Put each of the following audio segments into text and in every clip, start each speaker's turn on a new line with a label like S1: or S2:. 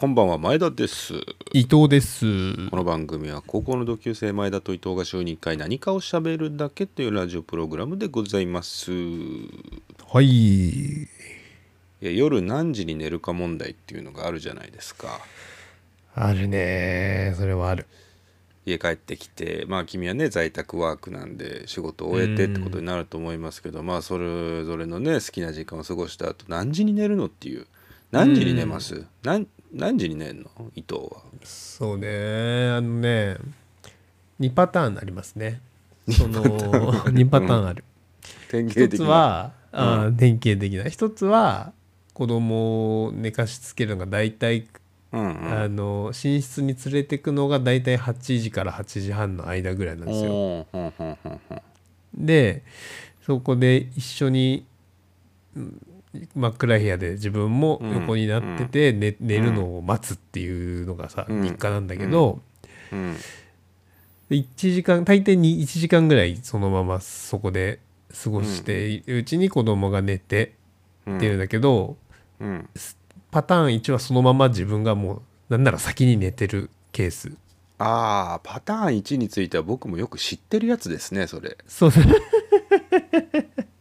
S1: こんばんは前田です。
S2: 伊藤です。
S1: この番組は高校の同級生前田と伊藤が週に1回何かをしゃべるだけというラジオプログラムでございます。い
S2: はい。
S1: や夜何時に寝るか問題っていうのがあるじゃないですか。
S2: あるね。それはある。
S1: 家帰ってきてまあ君はね在宅ワークなんで仕事を終えてってことになると思いますけどまあそれぞれのね好きな時間を過ごした後何時に寝るのっていう。何時に寝ます？何何時に寝るの？伊藤は。
S2: そうね。あのね2パターンありますね。その2パターン。ある。一つ
S1: 典型的な。
S2: は、あー典型的な。一つは子供を寝かしつけるのが大体、
S1: うんうん。
S2: あの寝室に連れてくのが大体8時から8時半の間ぐらいなんですよ。でそこで一緒にうん真っ暗い部屋で自分も横になってて、寝寝るのを待つっていうのがさ、
S1: うん。
S2: 日課なんだけど、
S1: うん。
S2: で1時間大抵に1時間ぐらいそのままそこで過ごしているうちに子供が寝てっていうんだけど、
S1: うん。
S2: パターン1はそのまま自分がもうなんなら先に寝てるケース。
S1: ああパターン1については僕もよく知ってるやつですねそれ。
S2: そう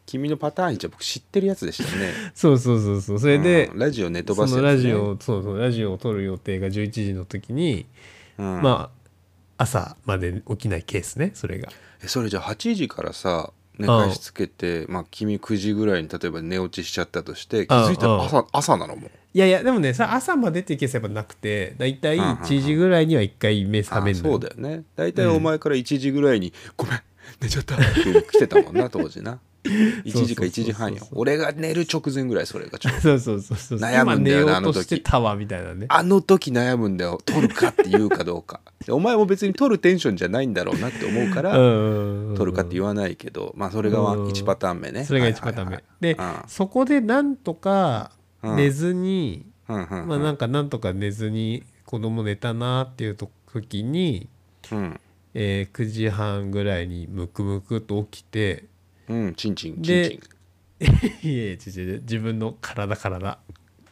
S1: 君のパターン1は僕知ってるやつでしたね。
S2: そうそうそうそう。それで、
S1: うん。ラジオ寝飛ばす
S2: そ
S1: やつ、ね、
S2: のラジオそうそうラジオを撮る予定が11時の時に、
S1: うん。
S2: まあ朝まで起きないケースねそれが。
S1: えそれじゃあ8時からさ寝かしつけて、まあ君9時ぐらいに例えば寝落ちしちゃったとして気づいたら朝朝なのも
S2: いやいやでもねさ朝までっていうケースやっぱなくてだいたい
S1: うんうんうん。
S2: 1時ぐらいには1回目覚める
S1: あそうだよね。大体お前から1時ぐらいに「ごめん寝ちゃった」って来てたもんな当時な 1時か1時半よ。俺が寝る直前ぐらいそれがちょうど。
S2: そうそうそうそう。
S1: 悩むんだよなあの時。
S2: たわみたいなね。
S1: あの時悩むんだよ。取るかって言うかどうか。でお前も別に取るテンションじゃないんだろうなって思うから、取
S2: 取
S1: るかって言わないけどまあそれが
S2: うん
S1: 1パターン目ね。
S2: それが1パターン目、
S1: はい
S2: で、
S1: はいはい
S2: そこでなんとか寝ずに、
S1: うんうんうん。
S2: まあなんかなんとか寝ずに子供寝たなっていう時に、
S1: うん。
S2: えー9時半ぐらいにムクムクと起きて
S1: うんチンチンチン
S2: で
S1: チン。
S2: いやいや違う違う自分の体体。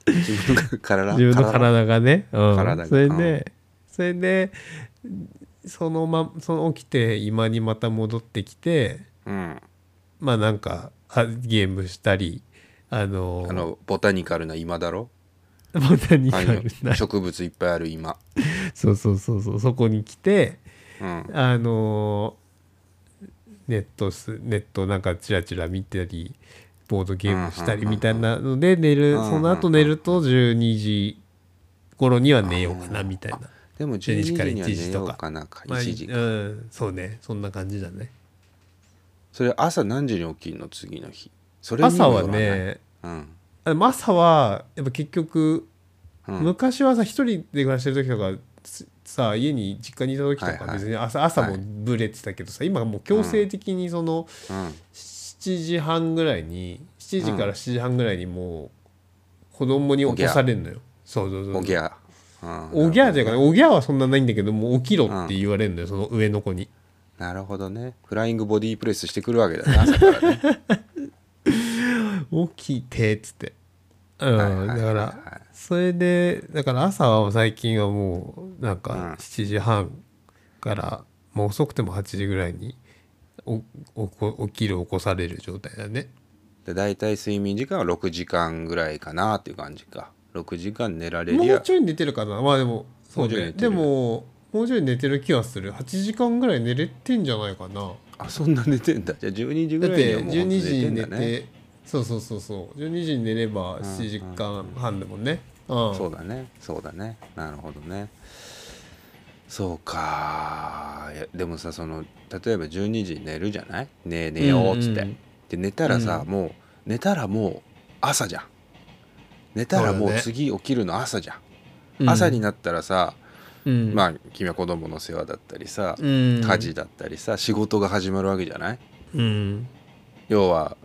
S1: 自分の体。
S2: 自分の体。がね、うん。
S1: 体が。
S2: それで、それでそのまその起きて今にまた戻ってきて
S1: うん。
S2: まあなんかあゲームしたりあの
S1: あのボタニカルな今だろ？
S2: ボタニカ
S1: あ
S2: ルな。
S1: の植物いっぱいある今。
S2: そうそうそうそうそこに来て
S1: うん。
S2: あのネットすネットなんかチラチラ見たりボードゲームしたりみたいなので寝る
S1: うん
S2: その後寝ると12時頃には寝ようかなみたいな。
S1: でも12時には寝ようか
S2: まあ
S1: 1時か。
S2: うんそうね。そんな感じだね。
S1: それ朝何時に起きるの次の日？それに
S2: 朝はね
S1: うん。
S2: 朝はやっぱ結局、
S1: うん。
S2: 昔はさ一人で暮らしてる時とかつさ家に実家にいた時とか別に朝,、朝もブレてたけどさ今はもう強制的にその
S1: うん。
S2: 7時半ぐらいに7時から7時半ぐらいにもう子供に起こされるのよ。そうそうそう
S1: おぎゃ。うん。
S2: おぎゃーというかね。おぎゃーはそんなないんだけどもう起きろって言われるのよ、その上の子に。
S1: なるほどね。フライングボディープレスしてくるわけだね朝からね。
S2: 起きてっつって。うん、だからそれでだから朝は最近はもうなん
S1: うん。
S2: か7時半から、もう遅くても8時ぐらいにおおこ起きる起こされる状態だね。
S1: で大体睡眠時間は6時間ぐらいかなっていう感じか。6時間寝られりゃ。
S2: もうちょい寝てるかな。まあでもそうね。で
S1: も
S2: ももうちょい寝てる気はする。8時間ぐらい寝れてんじゃないかな。
S1: あそんな寝てんだ。じゃあ12時ぐ
S2: だって
S1: らいにはもう
S2: 12時に寝
S1: んだね。
S2: てそうそうそうそう。12時に寝れば7時間半でもんね。うん。
S1: そうだね。そうだね。なるほどね。そうか。いやでもさその例えば12時に寝るじゃない？ねえ寝ようっつって、
S2: うんうん
S1: で寝たらさ、
S2: う
S1: もう寝たらもう朝じゃん。寝たらもう次起きるの朝じゃん、
S2: うん。
S1: 朝になったらさ、
S2: うん。
S1: まあ君は子供の世話だったりさ、
S2: うん。
S1: 家事だったりさ仕事が始まるわけじゃない？
S2: うん。
S1: 要はうん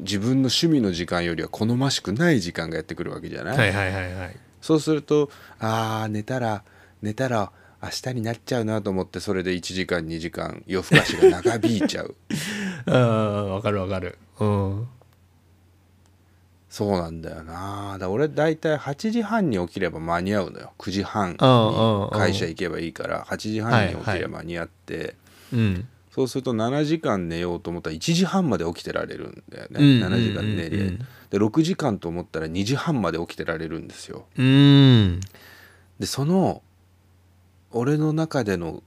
S1: 自分の趣味の時間よりは好ましくない時間がやってくるわけじゃない、
S2: はいはいはいはい。
S1: そうするとあー寝たら寝たら明日になっちゃうなと思ってそれで1時間2時間夜更かしが長引いちゃう。
S2: ああわかるわかる。うん。
S1: そうなんだよな。だ俺大体8時半に起きれば間に合うのよ。9時半に会社行けばいいから8時半に起きれば間に合って、
S2: うん
S1: そうすると7時間寝ようと思ったら1時半まで起きてられるんだよね、
S2: うん
S1: 7時間寝りゃ
S2: うんうん
S1: で6時間と思ったら2時半まで起きてられるんですよ。
S2: うん。
S1: でその俺の中での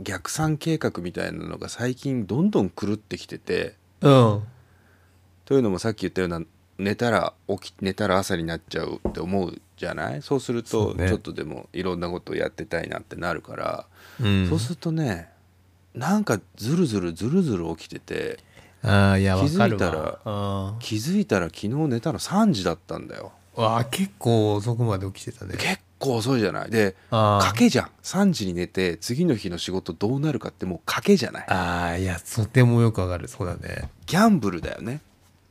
S1: 逆算計画みたいなのが最近どんどん狂ってきてて
S2: うん。
S1: というのもさっき言ったような寝たら起き寝たら朝になっちゃうって思うじゃない？そうするとちょっとでもいろんなことをやってたいなってなるから、
S2: うん。
S1: そうするとねなんかずるずるずるずる起きてて
S2: ああいや
S1: 気
S2: わかる
S1: づいたら気づいたら昨日寝たの3時だったんだよ。
S2: ーわあ結構遅くまで起きてたね。
S1: 結構遅いじゃない？で
S2: あー。
S1: 賭けじゃん。3時に寝て次の日の仕事どうなるかってもう賭けじゃない。
S2: ああいやとてもよくわかる。そうだね。
S1: ギャンブルだよね。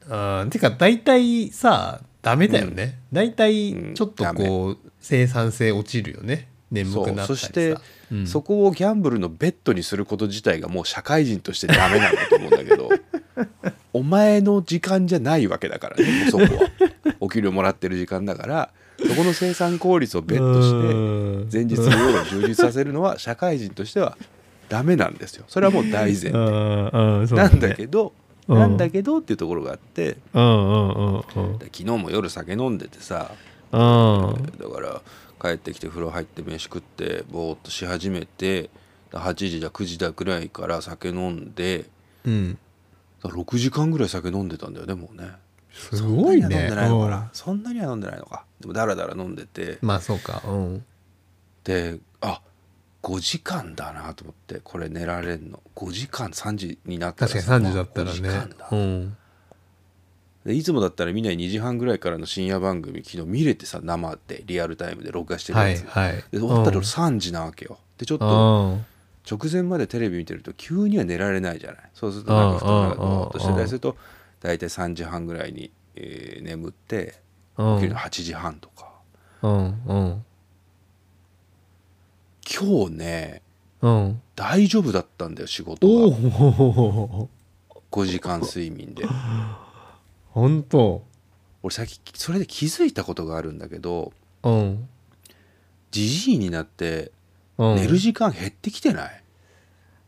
S2: あーてか大体さダメだよね、大体ちょっとこう生産性落ちるよね眠くなったりさ。
S1: そして、
S2: うん。
S1: そこをギャンブルのベッドにすること自体がもう社会人としてダメなんだと思うんだけど お前の時間じゃないわけだからねそこは。お給料もらってる時間だからそこの生産効率をベットして前日の夜を充実させるのは社会人としてはダメなんですよ。それはもう大前提。なんだけど、
S2: うん。
S1: なんだけどっていうところがあって昨日も夜酒飲んでてさ
S2: うん。
S1: だから帰ってきて風呂入って飯食ってぼーっとし始めて8時だ9時だくらいから酒飲んで
S2: うん。
S1: 6時間ぐらい酒飲んでたんだよねもうね。
S2: すごいね。
S1: そんなには飲んでないのかな。そんなには飲んでないのか。でもダラダラ飲んでて。
S2: うんまあそうか。うん。
S1: であ5時間だなと思ってこれ寝られんの。5時間3時になったら
S2: 確かに3時だったら
S1: 5時
S2: ね
S1: 間だ。
S2: うん。
S1: でいつもだったら見ない2時半ぐらいからの深夜番組昨日見れてさ生でリアルタイムで録画してる
S2: は
S1: やつ、
S2: いはい。
S1: で終わったら
S2: うん。
S1: 3時なわけよ。でちょっと
S2: うん。
S1: 直前までテレビ見てると急には寝られないじゃない。そうするとなんか布団がぼーっとしてたりすると大体3時半ぐらいに、えー眠って
S2: うん。
S1: 起きるの8時半とか。
S2: うんうん。
S1: 今日ね
S2: うん。
S1: 大丈夫だったんだよ仕事
S2: お
S1: が。
S2: お
S1: 5時間睡眠で
S2: 本当。
S1: 俺最近それで気づいたことがあるんだけど
S2: うん。
S1: じじいになって
S2: うん。
S1: 寝る時間減ってきてない、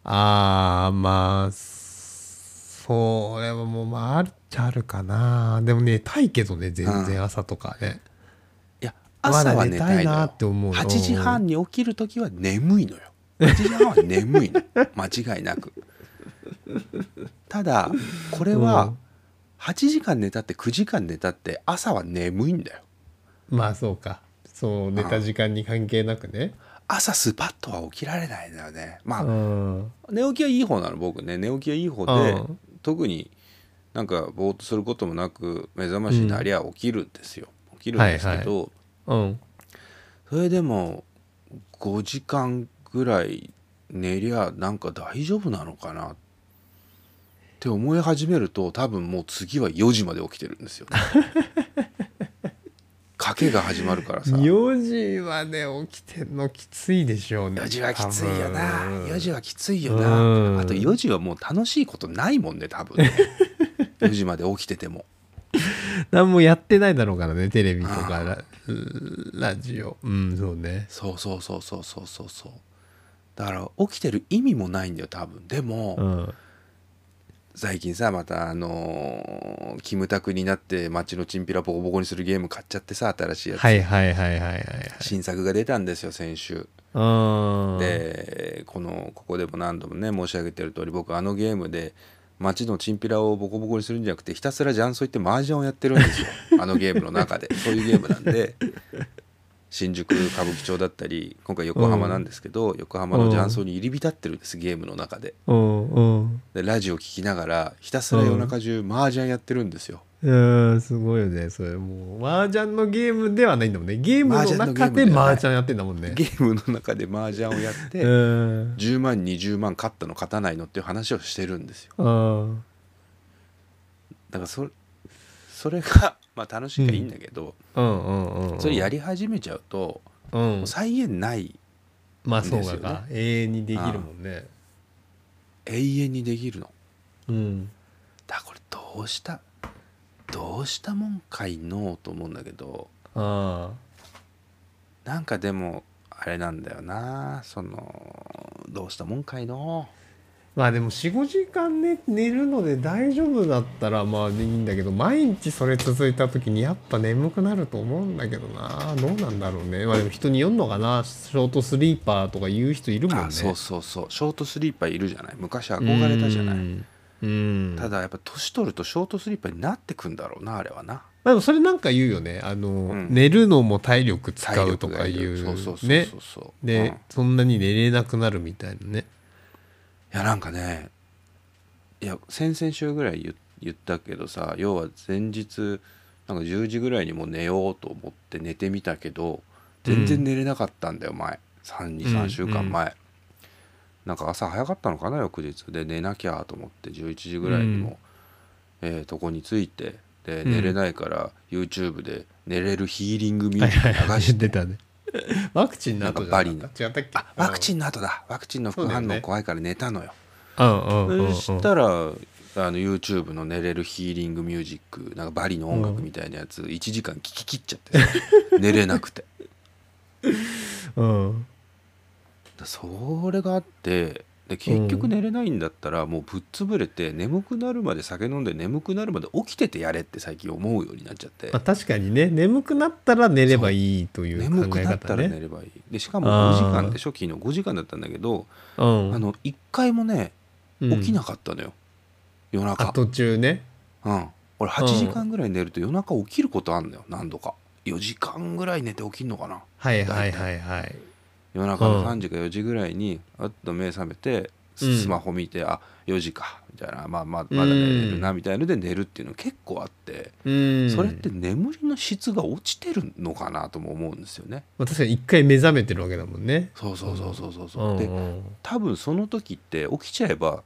S2: ああまあそれはもうまああるっちゃあるかな。でもねたいけどね全然朝とかね、
S1: いや朝は寝たいの
S2: まだ寝たいな
S1: よ
S2: って思う。
S1: 8時半に起きる時は眠いのよ。8時半は眠いの。間違いなく。ただこれ
S2: う
S1: は
S2: ん
S1: 8時間寝たって9時間寝たって朝は眠いんだよ。
S2: まあそうか。そう寝た時間に関係なくね。
S1: 朝スパッとは起きられないんだよね。まあ、
S2: うん。
S1: 寝起きはいい方なの僕ね。寝起きはいい方で、
S2: うん。
S1: 特になんかぼーっとすることもなく目覚ましになりゃ起きるんですよ、起きるんですけど、
S2: うん。
S1: それでも5時間ぐらい寝りゃなんか大丈夫なのかなって思い始めると多分もう次は4時まで起きてるんですよ、ね、賭けが始まるからさ。
S2: 4時まで起きてんのきついでしょうね
S1: 4時はきついよな。
S2: 多分。
S1: 4時はきついよ
S2: う
S1: なん。あと4時はもう楽しいことないもんね多分ね。4時まで起きてても。
S2: 何もやってないだろうからねテレビとかララジオ。うんそうね。
S1: そうそうそうそうそうそうそう。だから起きてる意味もないんだよ多分。でも、
S2: うん
S1: 最近さまたあのーキムタクになって街のチンピラボコボコにするゲーム買っちゃってさ新しいやつ、
S2: はいはいはいはいはいはい。
S1: 新作が出たんですよ先週。
S2: うん
S1: でこのここでも何度もね申し上げてる通り僕あのゲームで街のチンピラをボコボコにするんじゃなくてひたすら雀荘行って麻雀をやってるんですよ。あのゲームの中で。そういうゲームなんで新宿歌舞伎町だったり今回横浜なんですけど、横浜の雀荘に入り浸ってるんですゲームの中で。
S2: うんうん。
S1: でラジオ聞きながらひたすら夜中中麻雀やってるんですよ、
S2: いやーすごいよねそれ。もう麻雀のゲームではないんだもんね。ゲームの中で麻雀やってんだもんね。
S1: ゲームの中で麻雀をやって、
S2: うん。
S1: 10万20万勝ったの勝たないのっていう話をしてるんですよ。
S2: うん。
S1: だからそれそれがまあ楽しいからいいんだけど、
S2: うん。うんうん
S1: それやり始めちゃうと、
S2: うん。
S1: もう再現ない
S2: まあそう
S1: ですよね。
S2: だか。永遠にできるもんね。
S1: 永遠にできるの。
S2: うん。
S1: だこれどうしたどうしたもんかいのと思うんだけど
S2: あ
S1: なんかでもあれなんだよな。そのどうしたもんかいの
S2: まあでも45時間寝寝るので大丈夫だったらまあいいんだけど毎日それ続いた時にやっぱ眠くなると思うんだけどな。どうなんだろうね。まあでも人によんのかな。ショートスリーパーとか言う人いるもんね。
S1: あそうそうそう。ショートスリーパーいるじゃない。昔憧れたじゃない。
S2: うんうん。
S1: ただやっぱ年取るとショートスリーパーになってくんだろうなあれはな。
S2: まあでもそれなんか言うよね。あの、
S1: ん。
S2: 寝るのも体力使
S1: 体
S2: うとかい
S1: う
S2: ね。で、
S1: うん。
S2: そんなに寝れなくなるみたいなね
S1: いやなんかねいや先々週ぐらい言言ったけどさ要は前日なんか10時ぐらいにもう寝ようと思って寝てみたけど全然寝れなかったんだよ前。323週間前、なんか朝早かったのかな翌日。で寝なきゃと思って11時ぐらいにも、えーとこに着いてで
S2: うん。
S1: 寝れないから YouTube で寝れるヒーリングミュ
S2: はい
S1: ージック流して。
S2: 出たね ワクチンの後じゃなか
S1: なんか
S2: った違ったっけ？
S1: あワクチンの後だ。ワクチンの副反応怖いから寝たのよ。そしたらあの YouTube の寝れるヒーリングミュージックなんかバリの音楽みたいなやつ1時間聴き切っちゃってさ 寝れなくて。
S2: うん。
S1: だそれがあってで結局寝れないんだったらもうぶっ潰れて眠くなるまで酒飲んで眠くなるまで起きててやれって最近思うようになっちゃって。
S2: まあ、確かにね。眠くなったら寝ればいいという
S1: 眠
S2: 考え
S1: くなった
S2: 方ね。
S1: ら寝ればいい。でしかも
S2: あー
S1: 5時間でしょ？昨日5時間だったんだけど
S2: うん。
S1: あの1回もね
S2: うん。
S1: 起きなかったのよ。夜
S2: あ
S1: 中
S2: 途中ね。
S1: うん、俺8時間ぐらい寝ると夜中起きることあんのよ。何度か。4時間ぐらい寝て起きんのかな。
S2: はいはいはいはい
S1: 夜中の
S2: うん。
S1: 3時か4時ぐらいにあっと目覚めて
S2: うん。
S1: スマホ見て、あ4時かみたいな。まあまあまだ寝れるなみたいので寝るっていうの結構あって、
S2: うん。
S1: それって眠りの質が落ちてるのかなとも思うんですよね。
S2: まあ確かに一回目覚めてるわけだもんね。
S1: そうそうそうそうそうそう、
S2: うん
S1: で
S2: うん。
S1: 多分その時って起きちゃえば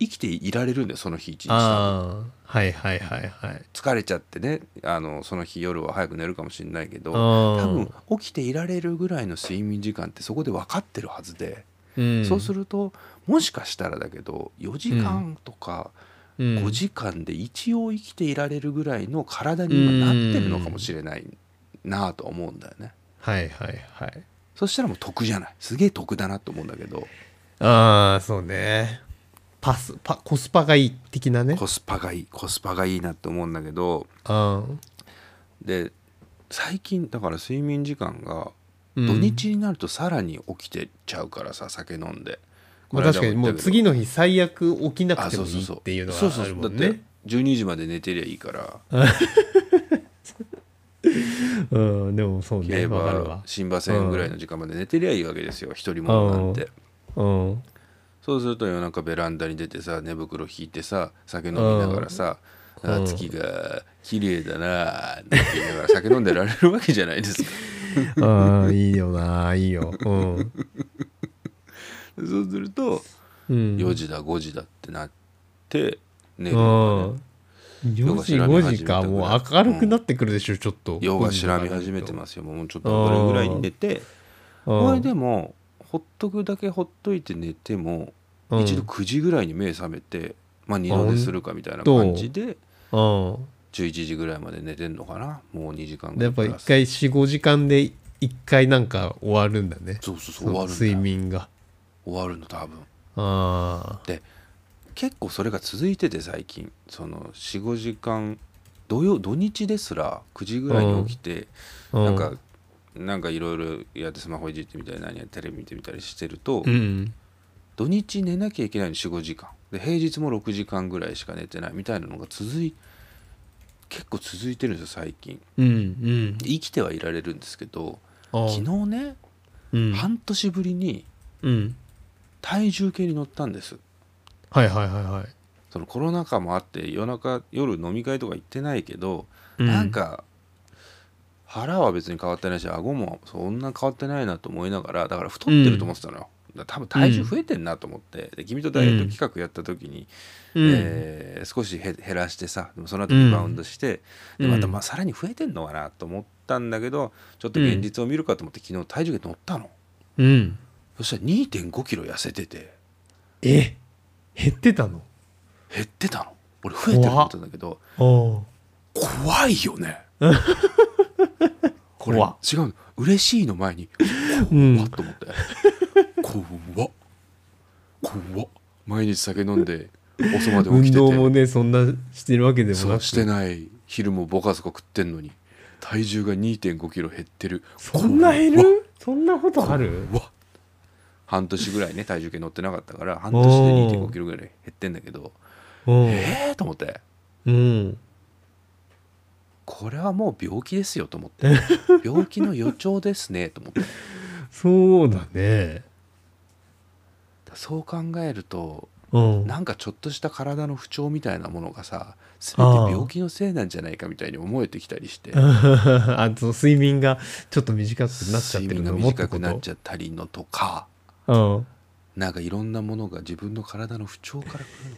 S1: 生きていられるんだよその日一日
S2: はいはいはいはい。
S1: 疲れちゃってねあのその日夜は早く寝るかもしれないけど
S2: 多
S1: 多分起きていられるぐらいの睡眠時間ってそこで分かってるはずで、
S2: うん、
S1: そうするともしかしたらだけど4時間とか
S2: うん。
S1: 5時間で一応生きていられるぐらいの体に今なってるのかもしれないなぁと思うんだよね。
S2: はいはいはい。
S1: そしたらもう得じゃない。すげえ得だなと思うんだけど。
S2: ああそうねパスパコスパがいい的なね。
S1: コスパがいいコスパがいいなって思うんだけど
S2: あ
S1: で最近だから睡眠時間が
S2: うん。
S1: 土日になるとさらに起きてちゃうからさ酒飲んで。
S2: まあ、確かにもう次
S1: の
S2: の日最悪起きなくてもいい
S1: あそうそうそう。
S2: っていうの
S1: そうそう
S2: があるもん
S1: だって
S2: ね
S1: 12時まで寝てりゃいいから。
S2: うんでもそうね。
S1: 新馬戦ぐらいの時間まで寝てりゃいいわけですよ。一人もなんて。
S2: うん
S1: そうすると夜中ベランダに出てさ寝袋引いてさ酒飲みながらさ「
S2: うん。
S1: あ月が綺麗だな」って言いながら 酒飲んでられるわけじゃないですか。
S2: ああいいよないいよ。うん。
S1: そうすると
S2: うん。
S1: 4時だ5時だってなって寝る
S2: う
S1: のがね。
S2: ん。4時
S1: 夜が調べ
S2: 5時かもう明るくなってくるでしょちょっと。
S1: 夜が調べ始めてますよ。もうちょっとどれぐらいに寝て。これでもほっとくだけほっといて寝ても
S2: うん。
S1: 一度9時ぐらいに目覚めてまあ二度寝するかみたいな感じで
S2: うん。
S1: 11時ぐらいまで寝てんのかな？もう2時間ぐ
S2: でやっぱ
S1: らいプラス。
S2: 一回45時間で一回なんか終わるんだね。
S1: そうそうそう終わる
S2: 睡
S1: よ
S2: 眠が。
S1: 終わるの多分。
S2: あ
S1: で結構それが続いてて最近。その45時間土曜土日ですら9時ぐらいに起きて、
S2: あ
S1: なんかなんかいろいろやってスマホいじってみたり何やテレビ見てみたりしてると、
S2: うん。
S1: 土日寝なきゃいけないの45時間。で平日も6時間ぐらいしか寝てないみたいなのが続い結構続いてるんですよ最近。
S2: うんうん。
S1: 生きてはいられるんですけど
S2: あ
S1: 昨日ね、
S2: うん。
S1: 半年ぶりに
S2: うん。
S1: 体重計に乗ったんです。
S2: はいはいはいはい。
S1: そのコロナ禍もあって夜中夜飲み会とか行ってないけど、
S2: う
S1: なんか腹は別に変わってないし顎もそんな変わってないなと思いながらだから太ってると思ってたのよ、だから多分体重増えてんなと思って、で君とダイエット企画やった時に、
S2: うん。
S1: えー少しへ減らしてさでもその後リバウンドして、
S2: うん。
S1: でまたまあさらに増えてんのかなと思ったんだけどちょっと現実を見るかと思って昨日体重計乗ったの、
S2: うん。
S1: そしたら2 5キロ痩せてて。
S2: え？減ってたの？
S1: 減ってたの。俺増えてると思ったんだけど
S2: あ。
S1: 怖いよね これ
S2: 怖
S1: 違うの。嬉しいの前に
S2: うん。
S1: 怖っと思って、怖っ。怖っ。毎日酒飲んで遅まで起
S2: 運
S1: きてて。
S2: 動もねそんなしてるわけでもなく。
S1: そうしてない昼もボカスカ食ってんのに体重が2 5キロ減ってる。
S2: そんな減る？そんなことある？
S1: 半年ぐらいね体重計乗ってなかったから半年で2 5キロぐらい減ってんだけど
S2: うん。
S1: ええー、と思って。
S2: うん
S1: これはもう病気ですよと思って。病気の予兆ですねと思って。
S2: そうだね。
S1: そう考えると
S2: うん。
S1: なんかちょっとした体の不調みたいなものがさ全て病気のせいなんじゃないかみたいに思えてきたりして。
S2: あと睡眠がちょっと短くなっちゃってる
S1: 睡眠が短くなっ
S2: と
S1: ちゃったりのとか。
S2: うん。
S1: なんかいろんなものが自分の体の不調から来るの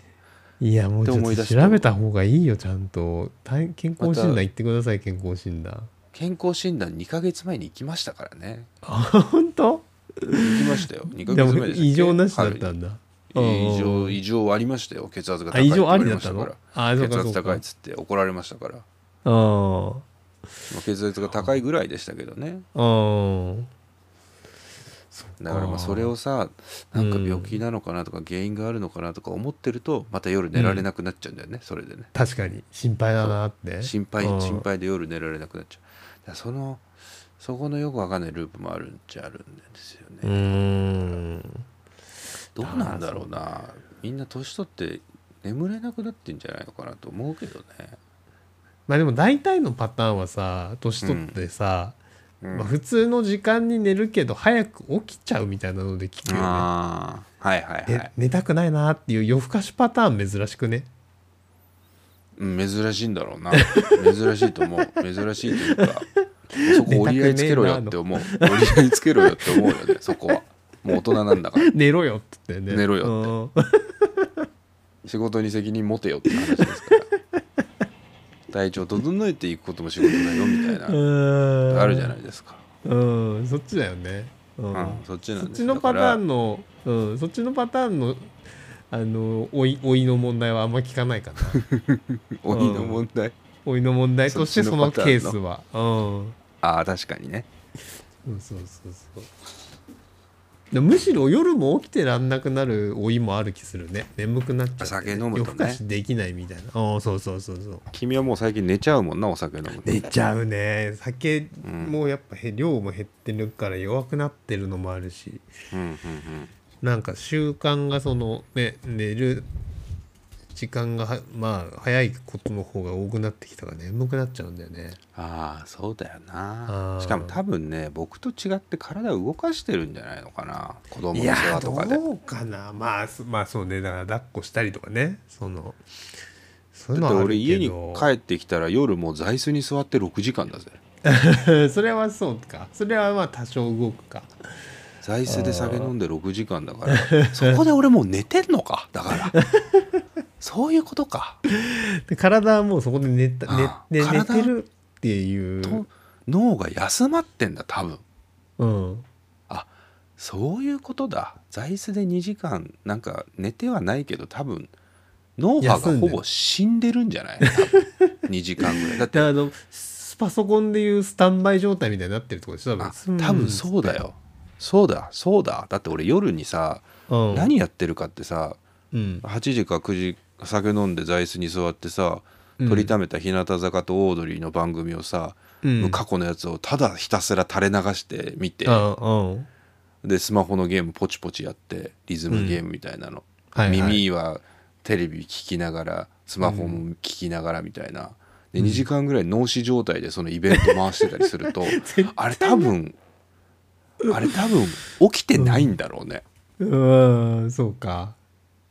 S2: いやもうちょっと調べた方がいいよちゃんと。体健康診断行ってください健康診断。
S1: 健康診断2ヶ月前に行きましたからね。
S2: あ本当？
S1: 行きましたよ。2ヶ月前で
S2: 異常なしだったんだ。
S1: 異
S2: うん
S1: 常異常ありましたよ。血圧が高いって。
S2: あ異常あり
S1: ましたから。血圧高いっ
S2: か
S1: つって。怒られましたから、ま
S2: うん。
S1: あ、血圧が高いぐらいでしたけどね。
S2: うん
S1: だからまあそれをさなんか病気なのかなとか原因があるのかなとか思ってるとまた夜寝られなくなっちゃうんだよね、それでね。
S2: 確かに。心配だなって。
S1: 心配
S2: うん。
S1: 心配で夜寝られなくなっちゃう。そのそこのよくわかんないループもあるんちゃあるんですよね、
S2: うーん。
S1: どうなんだろうな。みんな年取って眠れなくなってんじゃないのかなと思うけどね、
S2: まあでも大体のパターンはさ年取ってさ、
S1: うん
S2: まあ、普通の時間に寝るけど早く起きちゃうみたいなので聞くよね。
S1: ああはいはいは
S2: で
S1: い、
S2: 寝たくないなっていう夜更かしパターン珍しくね？
S1: うん、珍しいんだろうな。珍しいと思う。珍しいというかそこ折り合いつけろよって思う。折り合いつけろよって思うよねそこは。もう大人なんだから。
S2: 寝ろよって言ってね。
S1: 寝ろよ
S2: って。
S1: 仕事に責任持てよって話ですから体調整えていくことも仕事だよみたいな。
S2: うん。
S1: あるじゃないですか、
S2: うん。そっちだよね。うん、
S1: うん、そっちなん
S2: そっちのパター
S1: ン
S2: ンのうん。そっちのパターンのあの老い老いの問題はあんま聞かないかな。
S1: 老いの問題、
S2: 老いの問題として
S1: そ
S2: そのケースは。うん。
S1: ああ確かにね。
S2: そうそうそうそうでむしろ夜も起きてらんなくなる老いもある気するね。眠くなっちゃって。
S1: 酒飲むとね。
S2: 夜更かしできないみたいな。ああそうそうそうそう。
S1: 君はもう最近寝ちゃうもんなお酒飲むと。
S2: 寝ちゃうね。酒
S1: うん
S2: もやっぱへ量も減ってるから弱くなってるのもあるし。
S1: うんうんうん。
S2: なんか習慣がそのね寝る時間がはまあ早いことの方が多くなってきたから眠くなっちゃうんだよね。
S1: ああそうだよな。しかも多分ね僕と違って体を動かしてるんじゃないのかな。子供の世話とかで。
S2: どうかな。まあそまあそうね。だから抱っこしたりとかね。そのそう
S1: だって俺家に帰ってきたら夜もう座椅子に座って6時間だぜ。
S2: それはそうか。それはまあ多少動くか。
S1: 座椅子で酒飲んで6時間だから。そこで俺もう寝てんのか。だからそういうことか。
S2: で体はもうそこで寝た寝
S1: あ
S2: 寝寝
S1: 体
S2: てるっていう。
S1: と脳が休まってんだ多分。
S2: うん。
S1: そういうことだ。座椅子で2時間なんか寝てはないけど多分脳波がほぼ死んでるんじゃない？多分。2時間ぐらい。だって
S2: であのスパソコンでいうスタンバイ状態みたいになってるってことでしょ多分。
S1: あ多分そうだよ。そうだそうだ。だって俺夜にさ
S2: うん。
S1: 何やってるかってさ
S2: うん。
S1: 8時か9時酒飲んで座椅子に座ってさ
S2: うん。
S1: 取りためた日向坂とオードリーの番組をさ、
S2: うん。
S1: 過去のやつをただひたすら垂れ流して見て、
S2: うんうん。
S1: でスマホのゲームポチポチやってリズムゲームみたいなの、
S2: はいはい。
S1: 耳はテレビ聞きながらスマホも聞きながらみたいな、で
S2: うん。
S1: 2時間ぐらい脳死状態でそのイベント回してたりすると あれ多分あれ多分起きてないんだろうね、
S2: うんそうか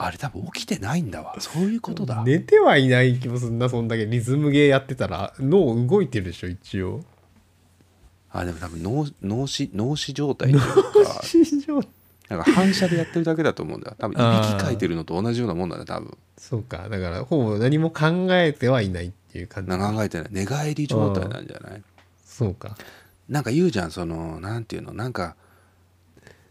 S1: あれ多分起きてないんだわ。そういうことだ、
S2: 寝てはいない気もするなそんだけ。リズムゲーやってたら脳動いてるでしょ一応。
S1: あでも多分脳脳死脳死状態というか。
S2: 市場
S1: なんか反射でやってるだけだと思うんだよ。多分いびきかいてるのと同じようなもんだね多分。
S2: そうか。だからほぼ何も考えてはいないっていう感じ。
S1: な考えてない。寝返り状態なんじゃない？
S2: そうか。
S1: なんか言うじゃんそのなんていうの？なんか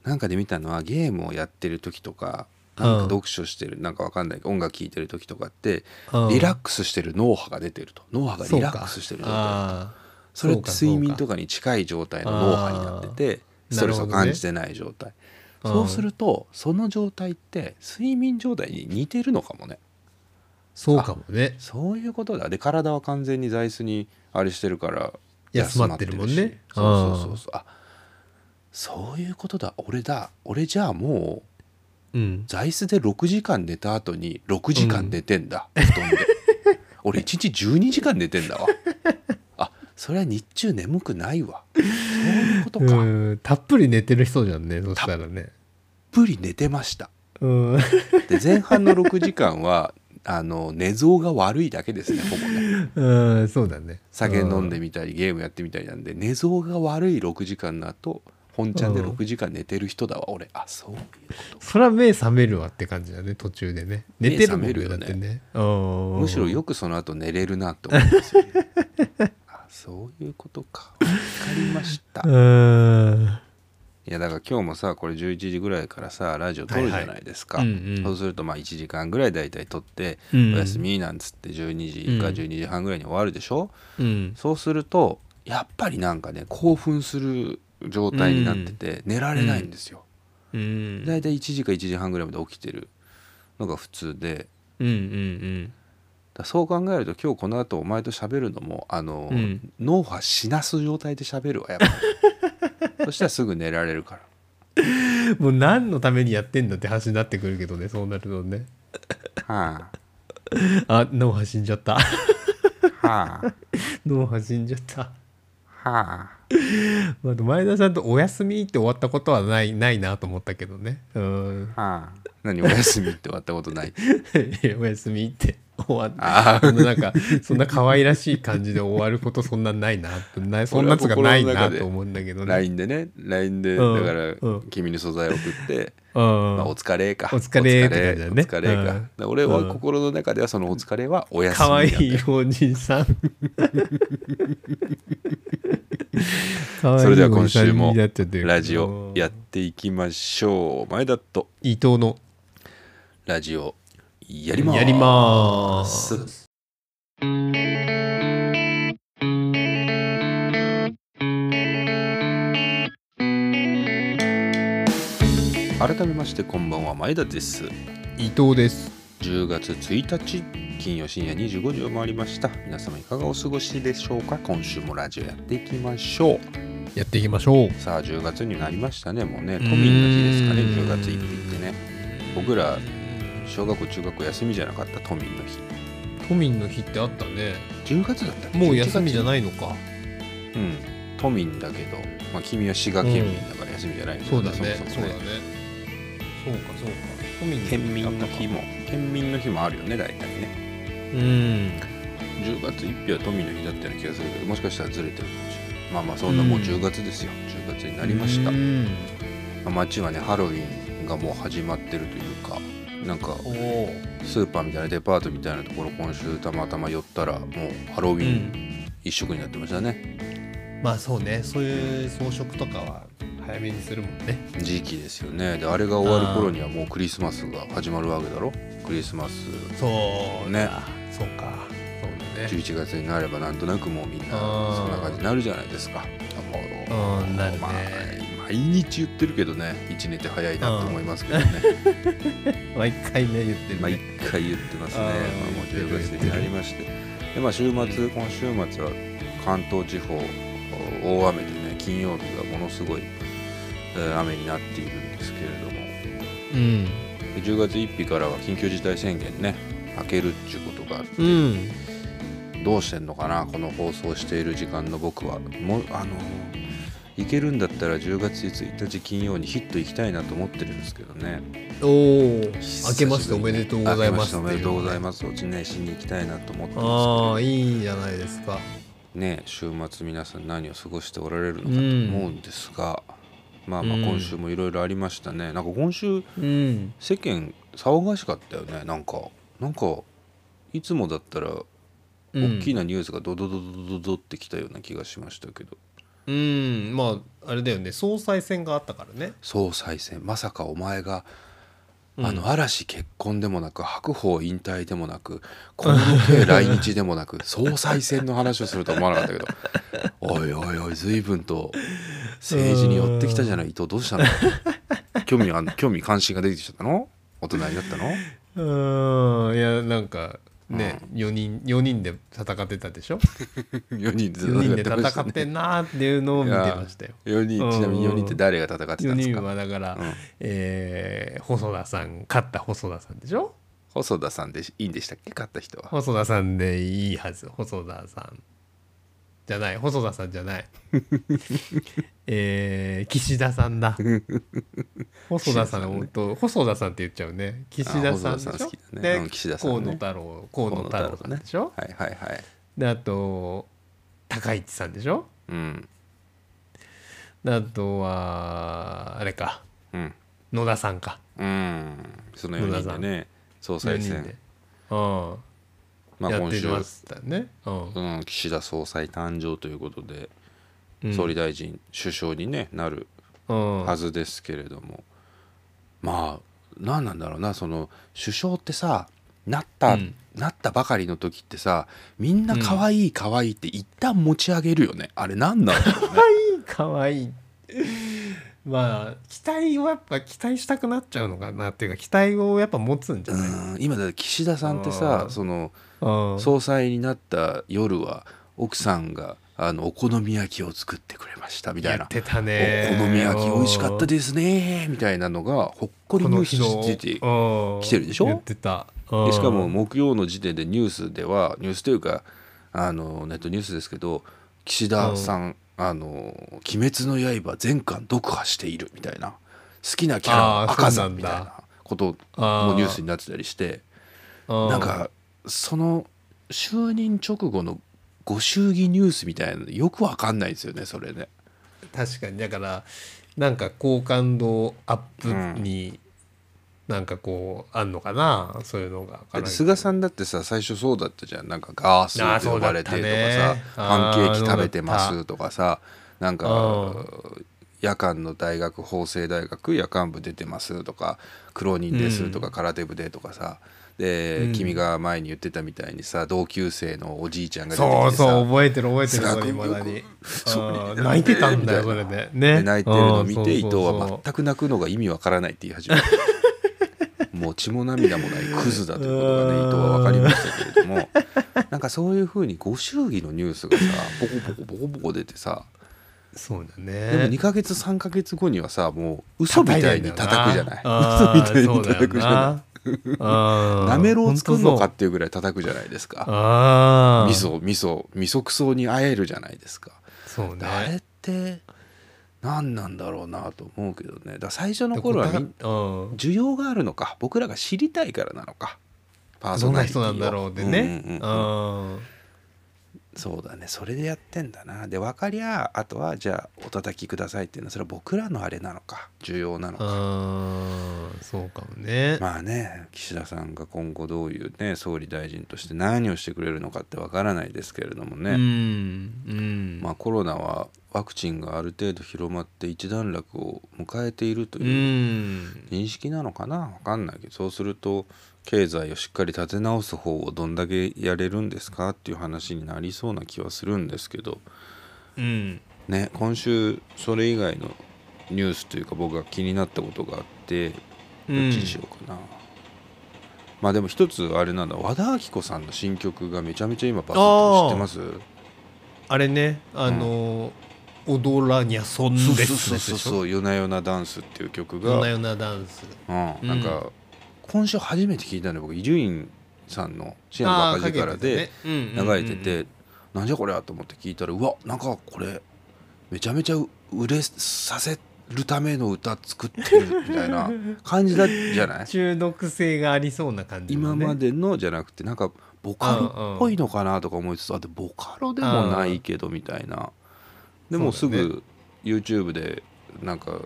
S1: なんかで見たのはゲームをやってる時とかなんか
S2: うん
S1: 読書してるなんかわかんない音楽聴いてる時とかって
S2: うん。
S1: リラックスしてる脳波が出てると。脳波がリラックスしてる状態。
S2: あ
S1: それって睡眠と
S2: か
S1: かに近い状態の脳波になっててストレスを感じてない状態。
S2: うん
S1: そうするとその状態って睡眠状態に似てるのかもね。
S2: そうかもね。
S1: そういうことだ。で体は完全に座椅子にあれしてるから
S2: 休まってるもんね。
S1: そうそうそうそう。あそういうことだ。俺だ。俺じゃあもう
S2: うん。
S1: 座椅子で6時間寝た後に6時間寝てんだ、布団で。俺1日12時間寝てんだわ。あそれは日中眠くないわ。そういうことか、たっ
S2: うん。たっぷり寝てる人じゃんねそしたらね。
S1: ぷり寝てました。
S2: うん。
S1: で前半の6時間はあの寝相が悪いだけですねほぼね。
S2: うんそうだね。
S1: 酒飲んでみたりゲームやってみたりなんで寝相が悪い6時間の後本ちゃんで
S2: うん。
S1: 6時間寝てる人だわ。俺あそういうこと。
S2: そりゃ目覚めるわって感じだね途中でね。寝てるもん
S1: 目覚めるよね
S2: だってね。うん。
S1: むしろよくその後寝れるなと思いますよね。あそういうことか。わかりました。
S2: うん。
S1: いやだから今日もさこれ11時ぐらいからさラジオ撮るじゃないですか、
S2: はいはい。うんうん。
S1: そうするとまあ1時間ぐらい大体撮って、
S2: うん。
S1: お休みなんつって12時か
S2: うん。
S1: 12時半ぐらいに終わるでしょ、
S2: うん。
S1: そうするとやっぱりなんかね興奮する状態になってて寝られないんですよ、
S2: うん。
S1: 大体1時か1時半ぐらいまで起きてるのが普通で。
S2: うんうん
S1: だからそう考えると今日この後お前と喋るのもあの、
S2: うん。
S1: 脳波しなす状態で喋るわやっぱり。そしたらすぐ寝られるから。
S2: うんもう何のためにやってんだって話になってくるけどねそうなるとね。
S1: は
S2: あ。脳波死んじゃった。
S1: あはあ。
S2: 脳波死んじゃった
S1: はあ。
S2: まあ前田さんとお休みって終わったことはないないなと思ったけどね。うん。
S1: はあ。何お休みって終わったことない？
S2: いやお休みって終わっ
S1: あ
S2: そんななんかそんな可愛らしい感じで終わることそんなないなな そんなやつがないなと思うんだけどね。
S1: LINE でね。LINE で
S2: うん。
S1: だから
S2: うん。
S1: 君に素材を送って
S2: うん。
S1: まあ、お疲れか。
S2: お疲れって感じね。
S1: お疲れか、俺は
S2: うん。
S1: 心の中ではそのお疲れはお休み
S2: 可愛いおじさん。
S1: それでは今週もラジオやっていきましょう。前田と
S2: 伊藤の。
S1: ラジオやります。
S2: やります。
S1: 改めましてこんばんは前田です。
S2: 伊藤です。
S1: 10月1日金曜深夜25時を回りました。皆様いかがお過ごしでしょうか？今週もラジオやっていきましょう。
S2: やっていきましょう。
S1: さあ10月になりましたね。もうね都民の日ですかね。
S2: うーん
S1: 10月1日ってね。僕ら小学校中学校休みじゃなかった都民の日。
S2: 都民の日ってあったね。
S1: 10月だったっけ？
S2: もう休みじゃ
S1: い
S2: ないのか。
S1: うん。都民だけど、まあ、君は滋賀県民だから休みじゃないん
S2: そうだね。
S1: もも
S2: そうだね。そうかそうか。都民
S1: 県民の日も県民の日もあるよね大体ね。
S2: うん。
S1: 10月1日は都民の日だったような気がするけどもしかしたらずれてるかもしれない。まあまあそんなもう
S2: うん
S1: 10月ですよ、10月になりました、
S2: うん。
S1: まあ街はねハロウィンがもう始まってるというかなんかスーパーみたいなデパートみたいなところ今週たまたま寄ったらもうハロウィン一色になってましたね、
S2: まあそうねそういう装飾とかは早めにするもんね。
S1: 時期ですよね。であれが終わる頃にはもうクリスマスが始まるわけだろ？クリスマス。
S2: そう
S1: ね。
S2: そうか。そうだね。
S1: 11月になればなんとなくもうみんなそんな感じになるじゃないですか。もう
S2: うんなるね。
S1: まあ毎日言ってるけどね1年って早いなと思いますけどね。
S2: 毎回ね言ってる
S1: 毎
S2: ね
S1: 回言ってますね。
S2: あー
S1: まあ、もう10月になりましてで、まあ、週末今週末は関東地方大雨でね金曜日がものすごい、えー雨になっているんですけれども。
S2: うん。
S1: で10月1日からは緊急事態宣言ね開けるっていうことがあって、
S2: うん。
S1: どうしてんのかなこの放送している時間の僕は。もうあの行けるんだったら10月1日金曜にヒット行きたいなと思ってるんですけどね。
S2: おお明けましておめでとうございます
S1: おめでとうございます。おちねしに行きたいなと思って
S2: あ
S1: ま
S2: あいいじゃないですか。
S1: ね週末皆さん何を過ごしておられるのかと思うんですが、まあまあ
S2: うん。
S1: 今週もいろいろありましたね。なんか今週
S2: うん。
S1: 世間騒がしかったよね。なんかなんかいつもだったら大き
S2: な
S1: なニュースがドドドドドドってきたような気がしましたけど。
S2: うんまああれだよね。総裁選があったからね。
S1: 総裁選。まさかお前があの嵐結婚でもなく白鵬引退でもなく小室圭来日でもなく総裁選の話をするとは思わなかったけど。おいおいおい随分と政治に寄ってきたじゃない。伊藤どうしたの？興味あん興味関心が出てきちゃったの？大人になったの？
S2: うーん。いやなんかね、4人四人で戦ってたでしょ？
S1: 4人で
S2: 4人で
S1: ました。ね
S2: 戦ってんなーっていうのを見てましたよ。
S1: 4人ちなみに4人って誰が戦ってた
S2: 4人
S1: んですか？
S2: はだから、
S1: うん。
S2: えー細田さん勝った細田さんでしょ？
S1: 細田さんでいいんでしたっけ？勝った人は。
S2: 細田さんでいいはず。細田さんじゃない。細田さんじゃない。えー、岸田さんだ。細田さん本当細田さんって言っちゃうね。岸田さんでしょ？
S1: 好きだね。岸田さんね。
S2: 河野太郎河野太郎さんでしょ、
S1: はいはいはい。
S2: であと高市さんでしょ？
S1: うん。
S2: であとはあれか。
S1: うん。
S2: 野田さんか。
S1: うん。その4人でね総
S2: 4
S1: 裁選。
S2: うん
S1: まあ今週、
S2: ね、うん。
S1: うん、岸田総裁誕生ということで、
S2: うん。
S1: 総理大臣首相に、ね、なる
S2: うん。
S1: はずですけれども、まあ何なんだろうなその首相ってさなった、
S2: うん。
S1: なったばかりの時ってさみんな可愛い可愛いって一旦持ち上げるよね、あれ何なんだろうね。
S2: かわいい。まあ期待はやっぱ期待したくなっちゃうのかなっていうか期待をやっぱ持つんじゃない、
S1: うん今だって岸田さんって
S2: う
S1: さ
S2: ん。
S1: その
S2: うん
S1: 総裁になった夜は奥さんがあのお好み焼きを作ってくれましたみたいな。
S2: やってたね。
S1: お好み焼き美味しかったですねみたいなのがほっこりニュースに出て
S2: うん。
S1: 来てるでしょ？
S2: 言ってた。
S1: でしかも
S2: うん
S1: 木曜の時点でニュースではニュースというかあのネットニュースですけど岸田さん「あの鬼滅の刃」全巻読破しているみたいな好きなキャラ赤さんみたいなこともニュースになってたりして
S2: うん。
S1: なんかその就任直後のご祝儀ニュースみたいなのよくわかんないですよねそれね。
S2: 確かに。だからなんか好感度アップになんかこうあんのかな？そういうのが
S1: 菅さ
S2: ん
S1: んだってさ最初そうだったじゃん。なんかガースって呼ばれてとか
S2: あーそうだったね。
S1: さパンケーキ食べて
S2: あ
S1: ますとかさなんか夜間の大学法政大学夜間部出てますとか苦労人ですとか空手部でとかさで、
S2: うん。
S1: 君が前に言ってたみたいにさ同級生のおじいちゃんが出てきてさ
S2: そうそう覚えてる覚えてる
S1: 菅
S2: それ
S1: 君よく
S2: 未だに泣いてたんだよ。それでね。
S1: で泣いてるのを見て伊
S2: うん
S1: 藤は全く泣くのが意味わからないって言い始めたもう血も涙もないクズだということがね伊藤は分かりましたけれども。なんかそういうふうにご祝儀のニュースがさボコボコボコボコ出てさ。
S2: そうだ
S1: でも
S2: ね
S1: 2ヶ月3ヶ月後にはさもう嘘みたいに叩くじゃない。
S2: あ
S1: 嘘みたいに叩くじゃない
S2: な
S1: めろう作るのかっていうぐらい叩くじゃないですか。
S2: ああ
S1: 味噌味噌味噌クソに会えるじゃないですか。
S2: そうね。
S1: あれって何なんだろうなと思うけどね。だ最初の頃は需要があるのか。僕らが知りたいからなのか。パーソ
S2: どん
S1: ナリティを。
S2: な人なんだろうでね。
S1: うんうんうん。
S2: うん
S1: そうだね。それでやってんだな。で分かりゃあとはじゃあお叩きくださいっていうのはそれは僕らのあれなのか。重要なのか。
S2: うんそうかもね。
S1: まあね岸田さんが今後どういうね総理大臣として何をしてくれるのかって分からないですけれども
S2: う
S1: ね、
S2: んうん。
S1: まあコロナはワクチンがある程度広まって一段落を迎えていると
S2: う
S1: いうん。認識なのかな。分かんないけどそうすると経済をしっかり立て直す方をどんだけやれるんですかっていう話になりそうな気はするんですけど。
S2: うん。
S1: ね今週それ以外のニュースというか僕が気になったことがあってどっちにしようかな、まあでも一つあれなんだ。和田アキ子さんの新曲がめちゃめちゃ今バズって知ってます？
S2: あれねあの踊らにゃそん
S1: そう
S2: です
S1: そうそうそう「夜な夜なダンス」っていう曲が。
S2: 夜な夜なダンス。
S1: うん、なんか今週初めて聞いたの僕伊集院さんの「深夜のバカ力」で流れててなんじゃこれはと思って聞いたらうわなんかこれめちゃめちゃ売れさせるための歌作ってるみたいな感じだじゃない？
S2: 中毒性がありそうな感じのね。
S1: 今までのじゃなくてなんかボカロっぽいのかなとか思いつつあでボカロでもないけどみたいな。でもすぐ YouTube でなんか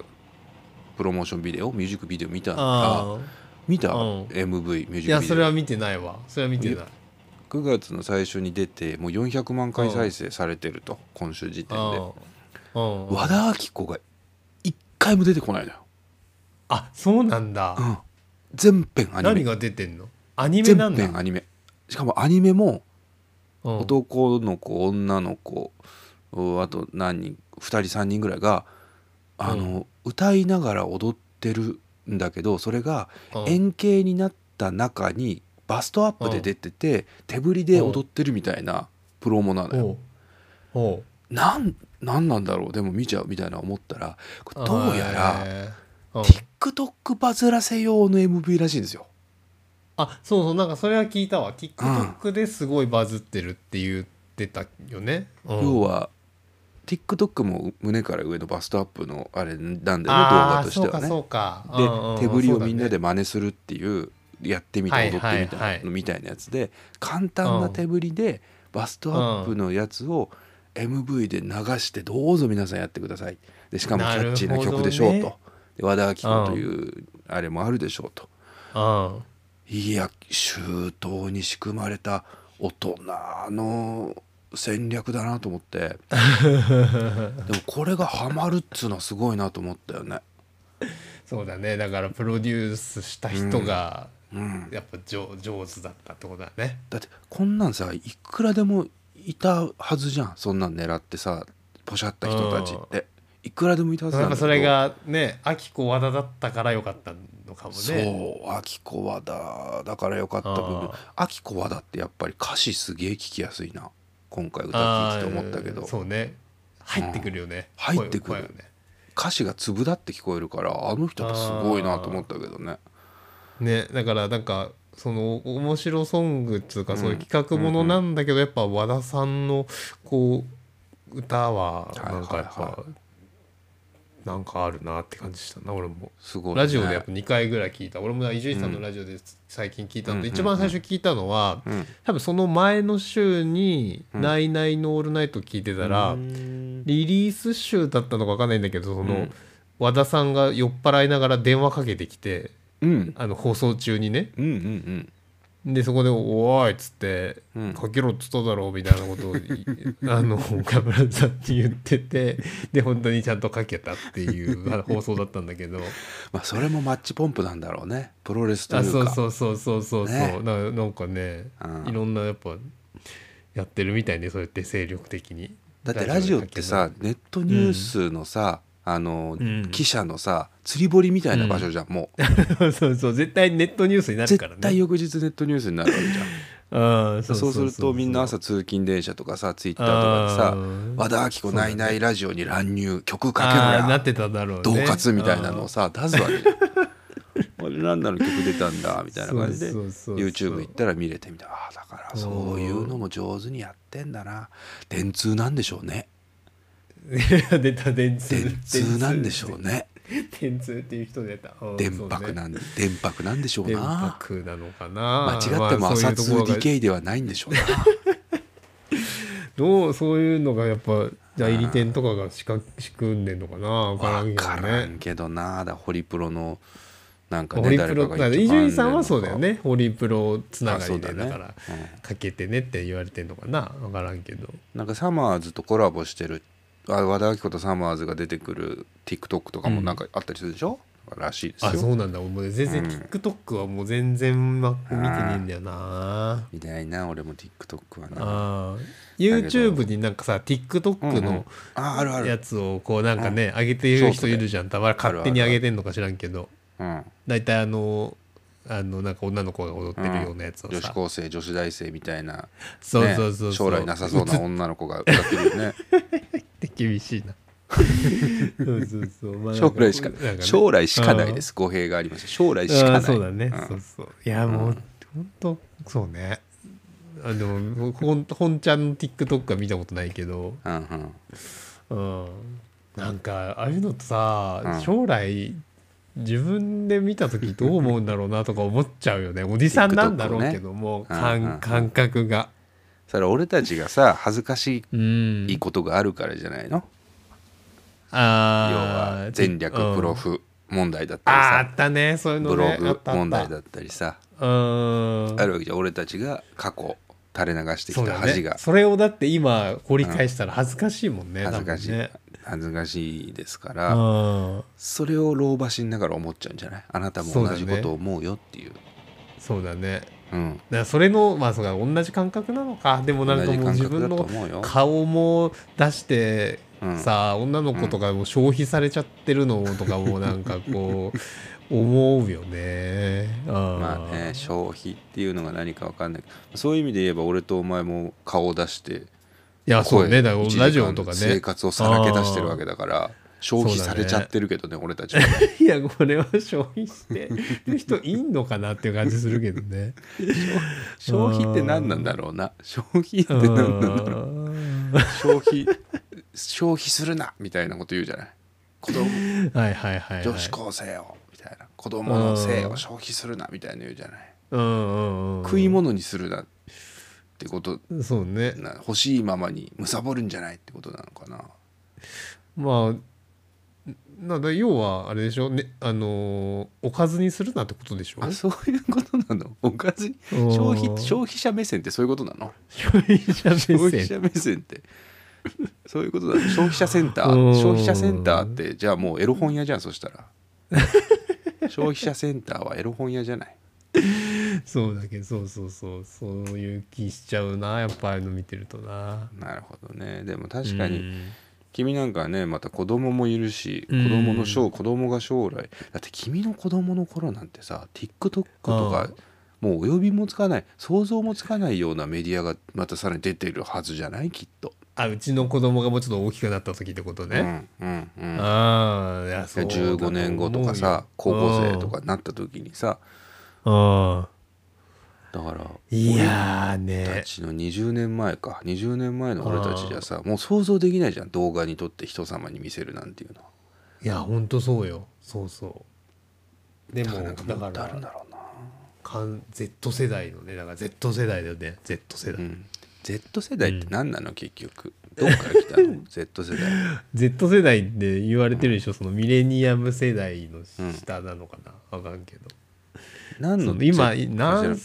S1: プロモーションビデオミュージックビデオ見たら
S2: あ
S1: 見た？
S2: うん。
S1: MV ミュージックビデオ。
S2: あいやそれは見てないわ。それは見てない。
S1: 9月の最初に出てもう400万回再生されてると今週時点で。
S2: うん。
S1: 和田アキ子が一回も出てこないのよ、
S2: あそうなんだ。
S1: うん、全編アニメ。
S2: 何が出てんの？アニメな
S1: 全
S2: んだ。
S1: 編アニメ。しかもアニメも
S2: うん。
S1: 男の子女の子うあと何人2人3人ぐらいがあの、歌いながら踊ってるんだけどそれが
S2: うん。
S1: 円形になった中にバストアップで出てて手振りで踊ってるみたいなプロモなのよ。なんなんなんだろう？でも見ちゃうみたいな思ったらどうやら TikTok バズらせ用の MV らしいんですよ。
S2: あそうそう。なんかそれは聞いたわ。TikTok ですごいバズってるって言ってたよね、うん。
S1: 要は TikTok も胸から上のバストアップのあれなんだよね動画としてはね。
S2: そうかそうか。うんうん
S1: で手振りをみんなで真似するっていうやってみて
S2: はい
S1: 踊ってみた
S2: はいはい
S1: いみたいなやつで簡単な手振りでバストアップのやつを MV で流してどうぞ皆さんやってください。でしかもキャッチーな曲でしょうと、
S2: なるほ
S1: で和田アキ子というあれもあるでしょうと。
S2: うん。
S1: いや周到に仕組まれた大人の戦略だなと思って。でもこれがハマるっつうのはすごいなと思ったよね。
S2: そうだね。だからプロデュースした人が
S1: うん、
S2: やっぱ上上手だったってことだね。
S1: だってこんなんさいくらでもいたはずじゃん。そんなん狙ってさポシャった人たちって。いくらでもいたはずなんだ
S2: それがね秋子和田だったからよかったのかもね。
S1: そう。秋子和田だからよかった部分。
S2: あ
S1: 秋子和田ってやっぱり歌詞すげえ聞きやすいな今回歌ってきて思ったけど。
S2: そうね。入ってくるよね、
S1: 入ってくる。
S2: ね。
S1: 歌詞が粒だって聞こえるからあの人ってすごいなと思ったけどね。
S2: ねだからなんかその面白ソングっつうかそういう企画ものなんだけど、やっぱ和田さんのこう歌はなんかやっぱ、
S1: はいはいは
S2: なんかあるなって感じしたな俺も。
S1: すごい、ね、
S2: ラジオでやっぱ2回ぐらい聞いた。俺も伊集院さんのラジオで最近聞いたの。で、
S1: うん。
S2: 一番最初聞いたのは、
S1: うん。
S2: 多分その前の週に「
S1: うん。
S2: ナイナイのオールナイト」聞いてたら、
S1: うん。
S2: リリース週だったのか分かんないんだけどその、
S1: うん。
S2: 和田さんが酔っ払いながら電話かけてきて
S1: うん。
S2: あの放送中にね。
S1: うんうん
S2: でそこで「おーい」っつって
S1: うん「
S2: かけろっつっただろ」みたいなことをい あの岡村さんに言っててで本当にちゃんとかけたっていう 放送だったんだけど。
S1: まあそれもマッチポンプなんだろうね。プロレスとい
S2: あ
S1: うか。
S2: そうそうそうそうそうそう、
S1: ね。
S2: ななんかね
S1: うん。
S2: いろんなやっぱやってるみたいねそうやって精力的に。
S1: だってラジオってさネットニュースのさ、あの、
S2: うん。
S1: 記者のさ釣り堀みたいな場所じゃん、もう。
S2: そうそう。絶対ネットニュースになるからね。
S1: 絶対翌日ネットニュースになるわけじゃん。
S2: ああ
S1: そうするとみんな朝通勤電車とかさツイッターとかでさ
S2: あー「
S1: 和田アキ子ナイナイラジオに乱入曲かけろや。
S2: てただろうね。
S1: 恫喝」みたいなのをさ出すわけじゃん。俺何なの曲出たんだみたいな感じで YouTube 行ったら見れてみたああだからそういうのも上手にやってんだな。電通なんでしょうね
S2: 出た電通
S1: 電通なんでしょうね。
S2: 電通っていう人出た。うん
S1: 電白なん電白なんでしょう
S2: 電
S1: な
S2: 白なのかな。
S1: 間違っても朝通
S2: うところが。
S1: DK ではないんでしょうな。
S2: どうそういうのがやっぱ代理店とかが仕組んでんのかな。分からんけどね。
S1: な。だホリプロのなんかね
S2: ホリプロ伊集院さんはそうだよね。ホリプロつながり
S1: あそうだね。
S2: から
S1: うん。
S2: かけてねって言われてんのかな。分からんけど。
S1: なんかサマーズとコラボしてるあ和田アキ子とサマーズが出てくる TikTok とかもなんかあったりするでしょ、らしいですよ。
S2: あそうなんだ。もう全然
S1: うん。
S2: TikTok はもう全然ま見てねえんだよな。
S1: みたいな俺も TikTok はな。
S2: あー。YouTube になんかさ TikTok
S1: うんうん。
S2: のやつをこうなんかね上げてる人いるじゃん。たまに勝手に上げてんのか知らんけど。
S1: うん
S2: 大体あのあのなんか女の子が踊ってるようなやつをさ。
S1: 女子高生女子大生みたいな、
S2: そう
S1: ね
S2: そうそうそう。
S1: 将来なさそうな女の子が歌ってるよね
S2: 厳しいな。そうそうそう、まあ
S1: 将来しか
S2: なね。
S1: 将来しかないです。語弊がありました将来しか
S2: あ
S1: ない。
S2: ーそうだね、
S1: ん。
S2: そうそう。いやもう、ほんとそうね。あでもほん本ちゃんの TikTok は見たことないけど。
S1: うんうん。
S2: うん。なんかああいうのってさ、
S1: うん。
S2: 将来自分で見た時どう思うんだろうなとか思っちゃうよね。おじさんなんだろうけども、
S1: TikTok ね。
S2: 感
S1: うんうん。
S2: 感覚が
S1: それは俺たちがさ恥ずかし
S2: うん。
S1: いことがあるからじゃないの、要
S2: あー。
S1: は戦略プロ
S2: うん。
S1: フ問題だったり
S2: あーあ
S1: さ
S2: ったね。そういうの
S1: ブログ問題だったりさ。
S2: うん。
S1: あるわけじゃん。俺たちが過去垂れ流してきた恥が。
S2: それをだって今掘り返したら恥ずかしいもんね、
S1: 恥ずかしい、
S2: ね。
S1: 恥ずかしいですか
S2: う
S1: ら
S2: ん。
S1: それを老婆心ながら思っちゃうんじゃない？あなたも同じことを思うよっていう。
S2: そうだね
S1: うん。
S2: だからそれのまあそ同じ感覚なのか。でもなんかもう自分の顔も出して
S1: うん。
S2: さあ女の子とかも消費されちゃってるのとかも なんかこう思うよね。
S1: ま
S2: ま
S1: あね消費っていうのが何か分かんないけどそういう意味で言えば俺とお前も顔を出して
S2: いやそうね。だからラジオとかね。
S1: 生活をさらけ出してるわけだから消費されちゃってるけどね俺たちは。
S2: いやこれは消費してる人いんのかなっていう感じするけどね。
S1: 消費って何なんだろうな。消費って何なんだろう。消費消費するなみたいなこと言うじゃない。子供。
S2: う んはいはいはい、はい。
S1: 女子高生をみたいな。子供の性を消費するなみたいな言うじゃない。食い物にするなってこと。
S2: そうね。
S1: な欲しいままに貪るんじゃないってことなのかな。
S2: まあなんだ要はあれでしょ、ね、あのーおかずにするなってことでしょ？
S1: あそういうことなの？おかず消費消費者目線ってそういうことなの？
S2: 消費者目線。
S1: 消費者目線って。そういうことだ消費者センタ
S2: うん。
S1: ー消費者センターってじゃあもうエロ本屋じゃんそしたら。消費者センターはエロ本屋じゃない？
S2: そうだけどそうそうそう。そういう気しちゃうなやっぱああいうの見てるとな。
S1: なるほどね。でも確かに
S2: うん
S1: 君なんかはねまた子供もいるし
S2: うん。
S1: 子供の将子供が将来。だって君の子供の頃なんてさ TikTok とかもう及びもつかない想像もつかないようなメディアがまたさらに出てるはずじゃない？きっと。
S2: あうちの子供がもうちょっと大きくなった時ってことね、
S1: うんうんうん。
S2: ああいやそうだと思うよ。
S1: 15年後とかさ高校生とかになった時にさ
S2: うん
S1: だから
S2: いやー
S1: 俺た
S2: ね
S1: ちの20年前か。20年前の俺たちじゃさもう想像できないじゃん。動画に撮って人様に見せるなんていうの。はい
S2: やほんとそうよ。そうそう。でも
S1: なんか
S2: だか
S1: もっとあるんだ
S2: ら
S1: ろうな、
S2: かん Z 世代のねだから Z 世代だよね。Z 世代、
S1: うん、Z 世代って何なの結局。どっから来たの？Z 世代。
S2: Z 世代って言われてるでしょそのミレニアム世代の下なのかな、わかんけど。
S1: 何の
S2: 今何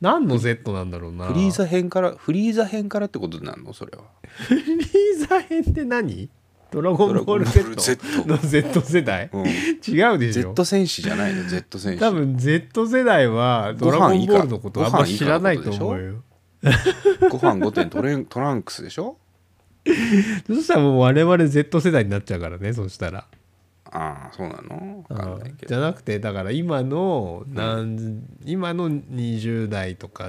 S2: 何の Z なんだろうな。
S1: フリーザ編からフリーザ編からってことになるの？それは。
S2: フリーザ編って何？ドラゴンボール Z の Z 世代、
S1: うん。
S2: 違うでしょ。
S1: Z 戦士じゃないの？Z 戦士。
S2: 多分 Z 世代はドラゴンボールのことあんま知らないと思うよ。
S1: ご飯5点トレントランクスでしょ？
S2: そしたらもう我々 Z 世代になっちゃうからねそしたら
S1: ああそうなの？分かんないけど。
S2: じゃなくてだから今の何、今の20代とか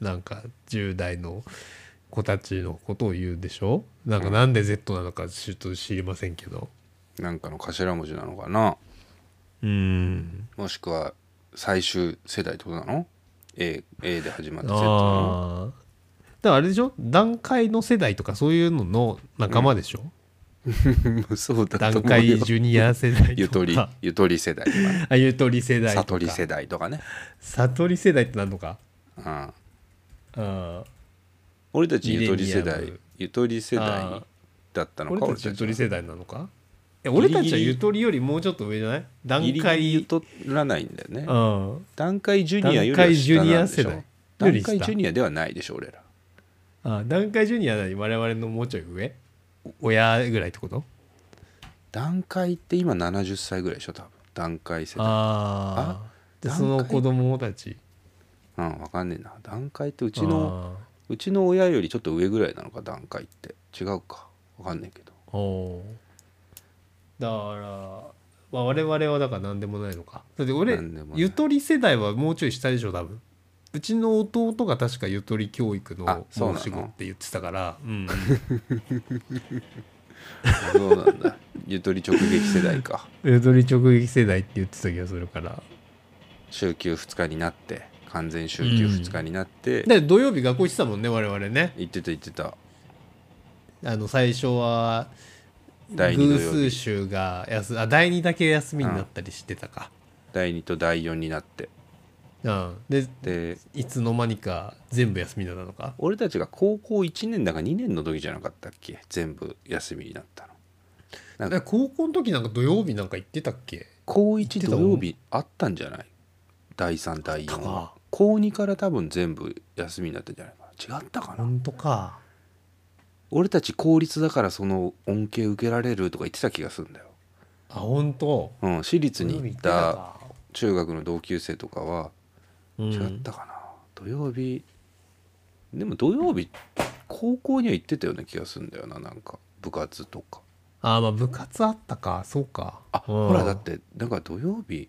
S2: なんか10代の子たちのことを言うでしょ？なんかなんで Z なのかちょっと知りませんけど。
S1: なんかの頭文字なのかな？
S2: うん。
S1: もしくは最終世代ってことなの？A, A で始まって Z なの。
S2: だからあれでしょ？段階の世代とかそういうのの仲間でしょ、
S1: そうだと
S2: 段階
S1: よ
S2: ジュニア世代
S1: ゆとり
S2: とか
S1: ゆとり世代とか。ね
S2: あゆとり世代とか。
S1: 悟り世代とかね、
S2: 悟り世代って何のか？
S1: うん、
S2: ああ
S1: 俺たちゆとり世代ゆとり世
S2: あ
S1: 代だったのか
S2: 俺たちゆとり
S1: は
S2: 世代なのか？俺たちはゆとりよりもうちょっと上じゃない？段階
S1: ゆとらないんだよね。
S2: うん。
S1: 段階ジュニアよりは
S2: 段階ジュニア世代。よ
S1: 段階ジュニアではないでしょ俺ら。
S2: あ段階ジュニアなに我々のもうちょい上？親ぐらいってこと？
S1: 段階って今70歳ぐらいでしょ多分。段階世代。
S2: ああ？その子供たち？
S1: うん分かんねえな。段階ってう
S2: う
S1: ちのうちの親よりちょっと上ぐらいなのか段階って。違うか。分かんないけど。
S2: おだから、まあ、我々はだから何でもないのか。だって俺ゆとり世代はもうちょい下でしょ多分うちの弟が確かゆとり教育
S1: あ
S2: の。申し子って言ってたから。うん。
S1: あ そうなんだ。ゆとり直撃世代か。
S2: ゆとり直撃世代って言ってた気がするから。
S1: 週休2日になって完全週休2日になって、
S2: で土曜日学校行ってたもんね我々ね。
S1: 言ってた言ってた。
S2: あの最初は偶数週が休あ第2だけ休みになったりしてたか、
S1: 第2と第4になって
S2: うん、で
S1: で
S2: いつの間にか全部休みになったのか。
S1: 俺たちが高校1年だか2年の時じゃなかったっけ？全部休みになったの。なんか
S2: え高校の時なんか土曜日なんか行ってたっけ？
S1: 高1
S2: 言ってた
S1: 土曜日あったんじゃない？第3第4
S2: あったか。
S1: 高2から多分全部休みになったんじゃないかな。違ったかな？
S2: 本当か。
S1: 俺たち公立だからその恩恵受けられるとか言ってた気がするんだよ、
S2: あ本当？
S1: うん、私立に行った中学の同級生とかは
S2: うん
S1: 違ったかな、土曜日。でも土曜日高校には行ってたような気がするんだよななんか。部活とか。
S2: あまあ部活あったか。そうか。
S1: あ、
S2: うん。
S1: ほらだってなんか土曜日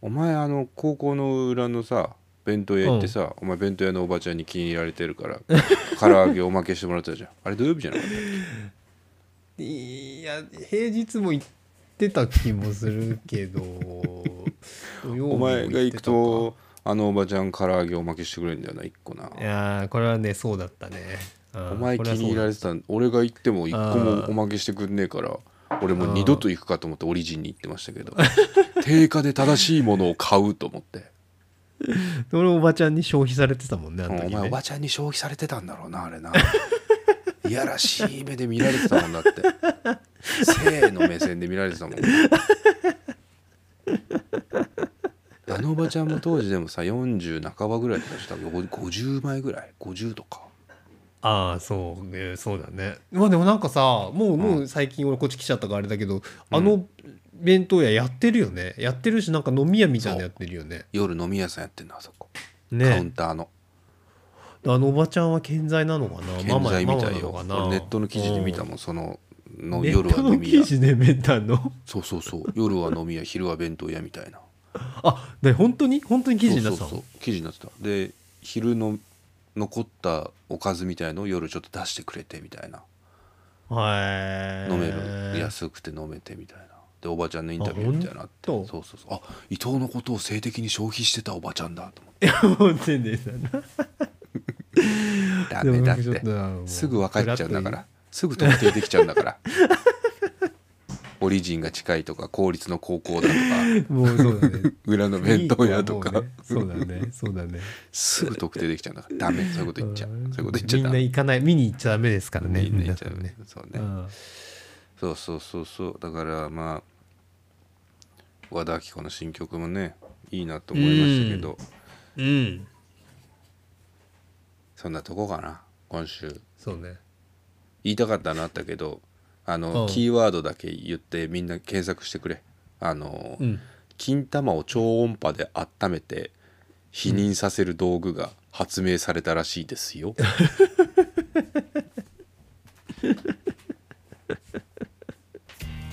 S1: お前あの高校の裏のさ弁当屋行ってさ、お前弁当屋のおばちゃんに気に入られてるから唐揚げおまけしてもらったじゃん。あれ土曜日じゃなかったっ
S2: いや平日も行ってた気もするけど
S1: お前が行くとあのおばちゃん唐揚げおまけしてくれるんだよな1個な。
S2: いやーこれはねそうだったね。
S1: お前気に入られてた俺が行っても1個もおまけしてくんねえから俺もう二度と行くかと思ってオリジンに行ってましたけど 定価で正しいものを買うと思って。
S2: 俺おばちゃんに消費されてたもんねあの時ね。
S1: お前おばちゃんに消費されてたんだろうなあれないやらしい目で見られてたもんだって。性の目線で見られてたもんあのおばちゃんも当時でもさ40半ばぐらいだったし多分50枚ぐらい？50とか。
S2: ああそうね。そうだね。まあでもなんかさもうもう最近俺こっち来ちゃったからあれだけど、あの弁当屋やってるよね。やってるしなんか飲み屋みたいなのやってるよね。
S1: 夜飲み屋さんやってんのあそこ、カウン
S2: ね
S1: ターの
S2: あのおばちゃんは健在なのかな？マ
S1: 健
S2: マ
S1: 在みたいよ。
S2: ママなのかな？
S1: 俺ネットの記事で見たもんそのの夜は飲み屋。
S2: 記事で見たの？
S1: そうそうそう。夜は飲み屋昼は弁当屋みたいな。
S2: あで本当に？本当に記事になってたの？
S1: そうそうそう。記事になってた。で昼の残ったおかずみたいのを夜ちょっと出してくれてみたいな。
S2: へー
S1: 飲める。安くて飲めてみたいな。でおばちゃんのインタビューみたいなって。そうそうそう。あ伊藤のことを性的に消費してたおばちゃんだと思って。
S2: 思ってんですよな
S1: ダメだって。すぐ分かっちゃうんだから。すぐ特定できちゃうんだから。オリジンが近いとか公立の高校だとか。
S2: もうそうだね。
S1: 裏の弁当屋とか。
S2: ね。そうだね。そうだね。
S1: すぐ特定できちゃうんだから。ダメ。そういうこと言っちゃう。そういうこと言っちゃ
S2: みんな
S1: ダメ
S2: 行かない。見に行っちゃダメですからね。
S1: みんな言っちゃ
S2: ね。
S1: そうね。
S2: うん。
S1: そうそうそうそう。だからまあ和田アキ子の新曲もねいいなと思いましたけど。
S2: うん
S1: そんなとこかな今週。
S2: そうね。
S1: 言いたかったのあったけどあの、
S2: うん。
S1: キーワードだけ言ってみんな検索してくれ。あの、
S2: うん。
S1: 金玉を超音波で温めて否認させる道具が発明されたらしいですよ、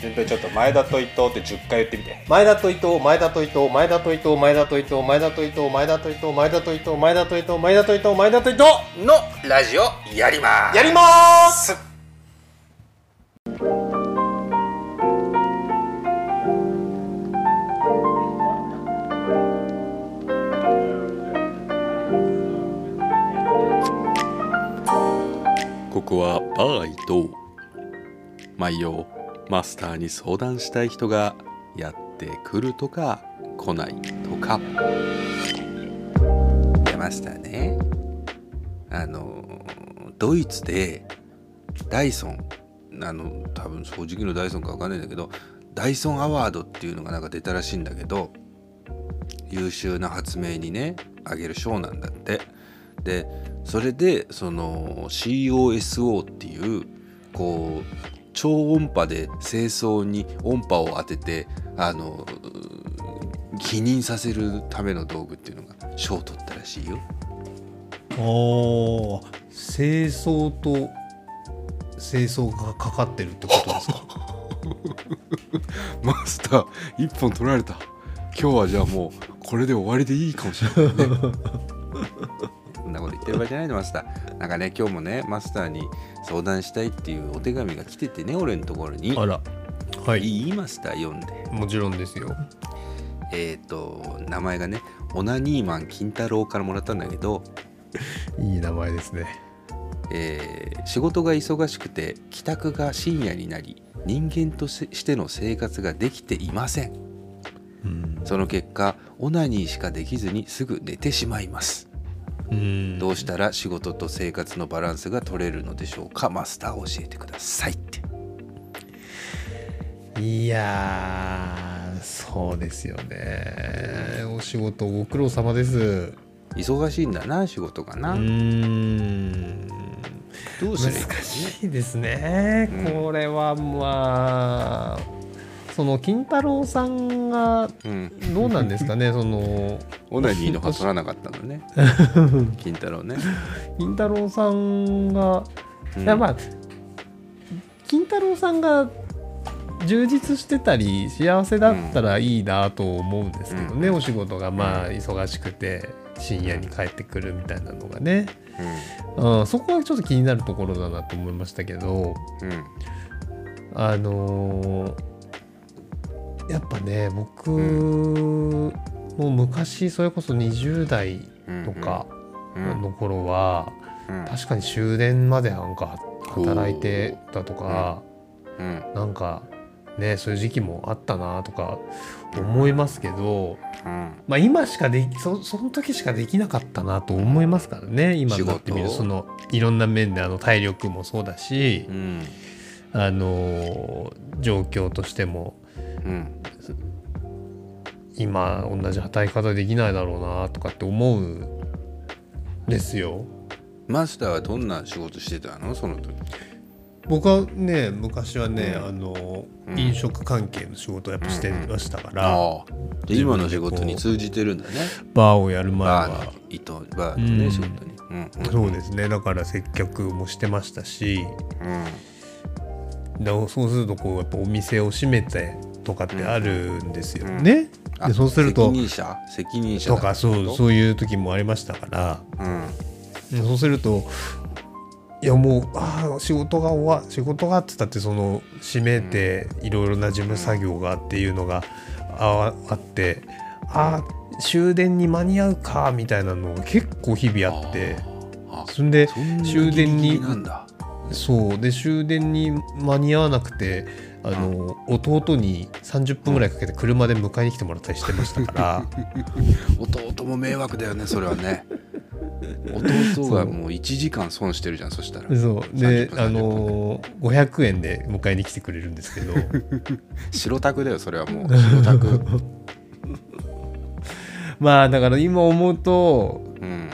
S3: 全体ちょっと前田と伊藤って10回言ってみて。前田と伊藤前田と伊藤前田と伊藤前田と伊藤前田と伊藤前田と伊藤前田と伊藤前田と伊藤前田と伊藤前田と伊藤
S1: のラジオやります。
S3: やります。
S1: ここはバー伊藤。毎夜マスターに相談したい人がやってくるとか来ないとか。出ましたね。あのドイツでダイソンあの多分掃除機のダイソンか分かんないんだけどダイソンアワードっていうのがなんか出たらしいんだけど優秀な発明にねあげる賞なんだって。でそれでその COSO っていうこう超音波で清掃に音波を当ててあの否認させるための道具っていうのが賞を取ったらしいよ。
S2: お清掃と清掃がかかってるってことですか？
S1: マスター一本取られた。今日はじゃあもうこれで終わりでいいかもしれないね。そんなこと言ってる場合じゃないのマスター。なんかね今日もねマスターに相談したいっていうお手紙が来ててね俺のところに。
S2: あら。はい。
S1: いいマスター読んで。
S2: もちろんですよ。
S1: えっ、と名前がねオナニーマン金太郎からもらったんだけど、
S2: いい名前ですね。
S1: えー仕事が忙しくて帰宅が深夜になり人間としての生活ができていません。
S2: うん。
S1: その結果オナニーしかできずにすぐ寝てしまいます。
S2: うん
S1: どうしたら仕事と生活のバランスが取れるのでしょうか？マスター教えてくださいって。
S2: いやーそうですよね。お仕事ご苦労様です。
S1: 忙しいんだな仕事がな、
S2: うーん。
S1: どうすればいい
S2: 難しいですね、
S1: うん。
S2: これはまあその金太郎さんが
S1: うん。
S2: どうなんですかね その
S1: オナニーの歯取らなかったのね。金太郎ね、
S2: 金太郎さんが、
S1: うん。
S2: いやまあ金太郎さんが充実してたり幸せだったらいいなと思うんですけどね、お仕事がまあ忙しくて深夜に帰ってくるみたいなのがね、うん、そこはちょっと気になるところだなと思いましたけど
S1: うんうん。
S2: あのーやっぱね僕も昔それこそ20代とか
S1: うん
S2: の頃は、
S1: うん。
S2: 確かに終電までなんか働いてたとか、
S1: うん。
S2: なんかねそういう時期もあったなとか思いますけど、
S1: うん。
S2: まあ、今しかできそその時しかできなかったなと思いますからね今になってみるそのいろんな面であの体力もそうだし
S1: う、ん。
S2: あの状況としても
S1: うん。
S2: 今同じ働き方できないだろうなとかって思うんですよ。
S1: マスターはどんな仕事してたの？その時。
S2: 僕はね昔はね、
S1: うん。
S2: あの
S1: うん。
S2: 飲食関係の仕事をやっぱしてましたから、
S1: ああ。で今の仕事に通じてるんだね。
S2: バーをやる前
S1: バー
S2: は
S1: の糸バーのね、
S2: うん。
S1: 仕事に。うんうん。
S2: そうですね。だから接客もしてましたし。
S1: うん。
S2: だそうするとこうやっぱお店を閉めてとかってあるんですよ。
S1: うん
S2: ね。
S1: あ
S2: でそうすると
S1: 責任者責任者
S2: と？かそうそういう時もありましたから。
S1: うん。
S2: そうするといやもうああ仕事が終わ仕事がって言ったってその閉めていろいろな事務作業がっていうのがああってああ終電に間に合うかみたいなのが結構日々あって。
S1: あ
S2: そんで終電にそう。で終電に間に合わなくてあの弟に30分ぐらいかけて車で迎えに来てもらったりしてましたから。
S1: 弟も迷惑だよねそれはね。弟がもう1時間損してるじゃんそしたら。
S2: そう。で
S1: 30分
S2: あの500円で迎えに来てくれるんですけど。
S1: 白タクだよそれはもう。白タク。
S2: まあだから今思うと
S1: うん。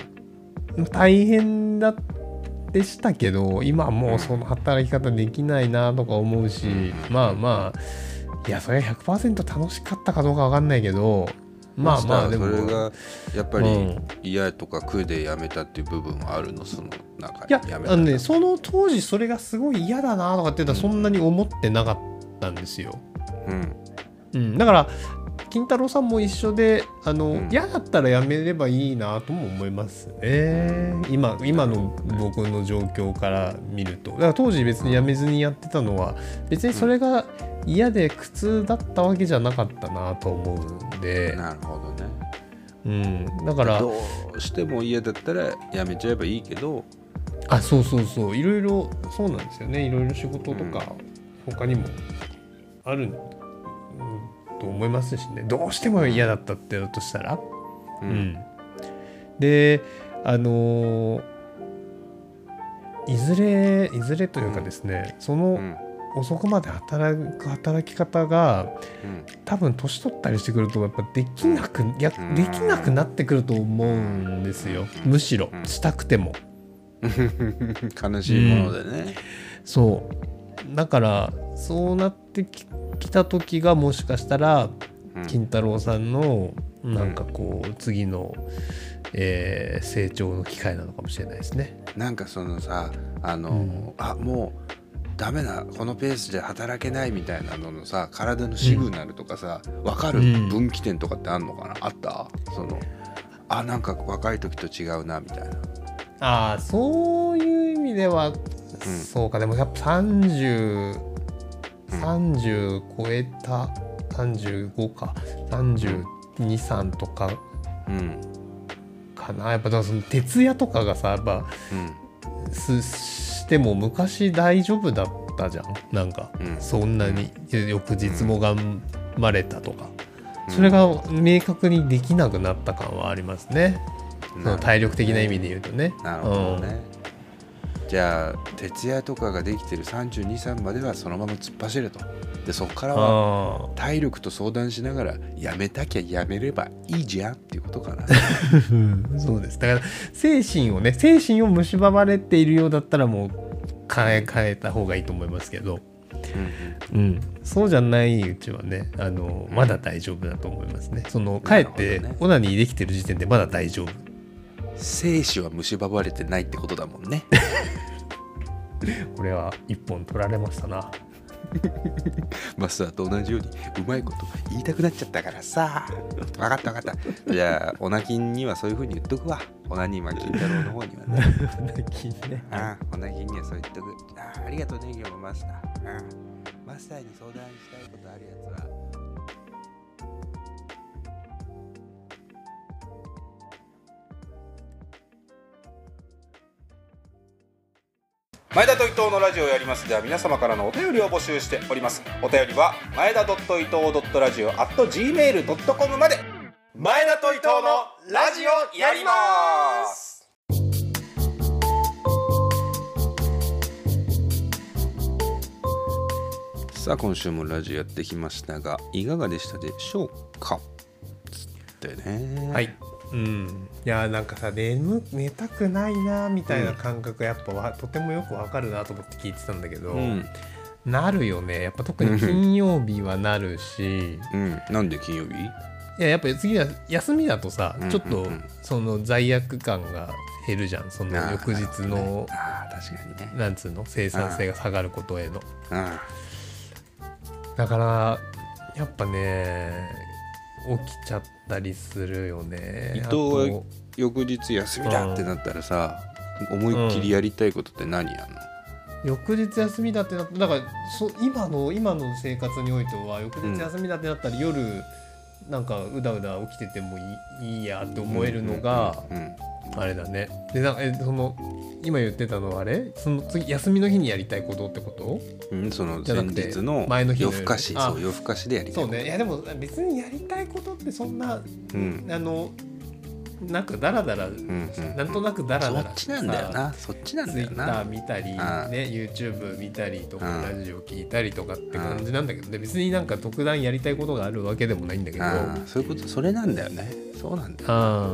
S2: 大変だでしたけど今はもうその働き方できないなとか思うし、まあまあいやそれは100%楽しかったかどうかわかんないけどまあまあでも。
S1: それがやっぱり
S2: うん。
S1: 嫌とか苦でやめたっていう部分はあるの？その中
S2: いや
S1: やめた
S2: あのねその当時それがすごい嫌だなとかって言ったらそんなに思ってなかったんですよ。
S1: うん。
S2: うん、だから金太郎さんも一緒であの、
S1: うん。
S2: 嫌だったらやめればいいなとも思いますね。今今の僕の状況から見ると。だから当時別にやめずにやってたのは別にそれが嫌で苦痛だったわけじゃなかったなと思うんで、
S1: なるほどね。
S2: うん、だから
S1: どうしても嫌だったらやめちゃえばいいけど。
S2: あそうそうそう。いろいろそうなんですよね。いろいろ仕事とか他にもある、うん、と思いますしね。どうしても嫌だったってだとしたら、
S1: う
S2: うん。であのーいずれいずれというかですね、その
S1: うん。
S2: 遅くまで働く働き方が
S1: うん。
S2: 多分年取ったりしてくるとやっぱできなくいや
S1: うん。
S2: できなくなってくると思うんですよ。
S1: うん。
S2: むしろ
S1: うん。
S2: したくても。
S1: 悲しいものでね、
S2: そう。だからそうなってききた時がもしかしたら
S1: うん。
S2: 金太郎さんのなんかこう次の、えー成長の機会なのかもしれないですね。
S1: なんかそのさあの、
S2: うん。
S1: あもうダメだこのペースで働けないみたいなののさ体のシグナルとかさ、分かる
S2: うん
S1: 分岐点とかってあんのかな？あった？そのあなんか若い時と違うなみたいな。
S2: ああそういう意味では、そうか。でもやっぱ3030、30超えた35か。323とか
S1: うん。
S2: かな。やっぱその徹夜とかがさやっぱ
S1: うん。
S2: すしても昔大丈夫だったじゃん。なんか、
S1: うん。
S2: そんなに翌日も頑張れたとか、
S1: うん。
S2: それが明確にできなくなった感はありますね、その体力的な意味で言うとね。
S1: なるほどね、じゃあ徹夜とかができてる323歳まではそのまま突っ走れと。でそこから
S2: うん
S1: は
S2: あ
S1: 体力と相談しながらやめたきゃやめればいいじゃんっていうことかな。
S2: ー そうです。だから精神をね精神を蝕まれているようだったらもう変え変えた方がいいと思いますけど、うん、そうじゃないうちはねあのまだ大丈夫だと思いますね。そのかえってオナニーできてる時点でまだ大丈夫
S1: 精子は蝕まれてないってことだもんね。
S2: これは一本取られましたな。
S1: マスターと同じようにうまいこと言いたくなっちゃったからさ。分かった分かった。じゃあオナキンにはそういうふうに言っとくわ。オナニーマン金太郎の方にはね。
S2: 聞いてね。
S1: ああオナキンにはそう言っとく。ああありがとうね今日もマスター。ああマスターに相談したいことあるやつは前田と伊藤のラジオをやります。では皆様からのお便りを募集しております。お便りは前田伊藤ラジオ at gmail.com まで。前田と伊藤のラジオやります。さあ今週もラジオやってきましたがいかがでしたでしょうか？つってね。
S2: はい。うん。いやなんかさ眠寝たくないなみたいな感覚やっぱわ、とてもよくわかるなと思って聞いてたんだけど、
S1: うん、
S2: なるよね。やっぱ特に金曜日はなるし。
S1: うん、なんで金曜日？
S2: いややっぱ次は休みだとさ、
S1: うん
S2: ちょっと
S1: うんうん
S2: その罪悪感が減るじゃん。その翌日の、
S1: ああ確かにね。
S2: なんつうの？生産性が下がることへの。
S1: あ
S2: だからやっぱね起きちゃったりするよね。
S1: 伊藤
S2: あと
S1: は翌日休みだってなったらさ、思いっきりやりたいことって何やんの、
S2: 翌日休みだってなっただからそ今の今の生活においては翌日休みだってなったら夜、なんかうだうだ起きててもいいいいやって思えるのが、
S1: うんうん
S2: あれだね。でなんかえその今言ってたのはあれ？その次休みの日にやりたいことってこと？
S1: うんその前
S2: じゃなくて
S1: 日の
S2: 前の日の
S1: 夜更かし。
S2: あ。
S1: そう夜更かしでやりたい
S2: そうね。いやでも別にやりたいことってそんな
S1: うん。
S2: あのなんかダラダラ、
S1: うんうん。
S2: なんとなくダラ
S1: そ
S2: ダラ
S1: っちなんだよな。そっちなん
S2: ツ
S1: だよな。
S2: イッター見たり、ね、
S1: あ。あ
S2: YouTube 見たりとか、
S1: うん
S2: ラジオ聞いたりとかって感じなんだけどね別になんか特段やりたいことがあるわけでもないんだけど。
S1: ああそういうことそれなんだよね。そうなんだよ。
S2: ああ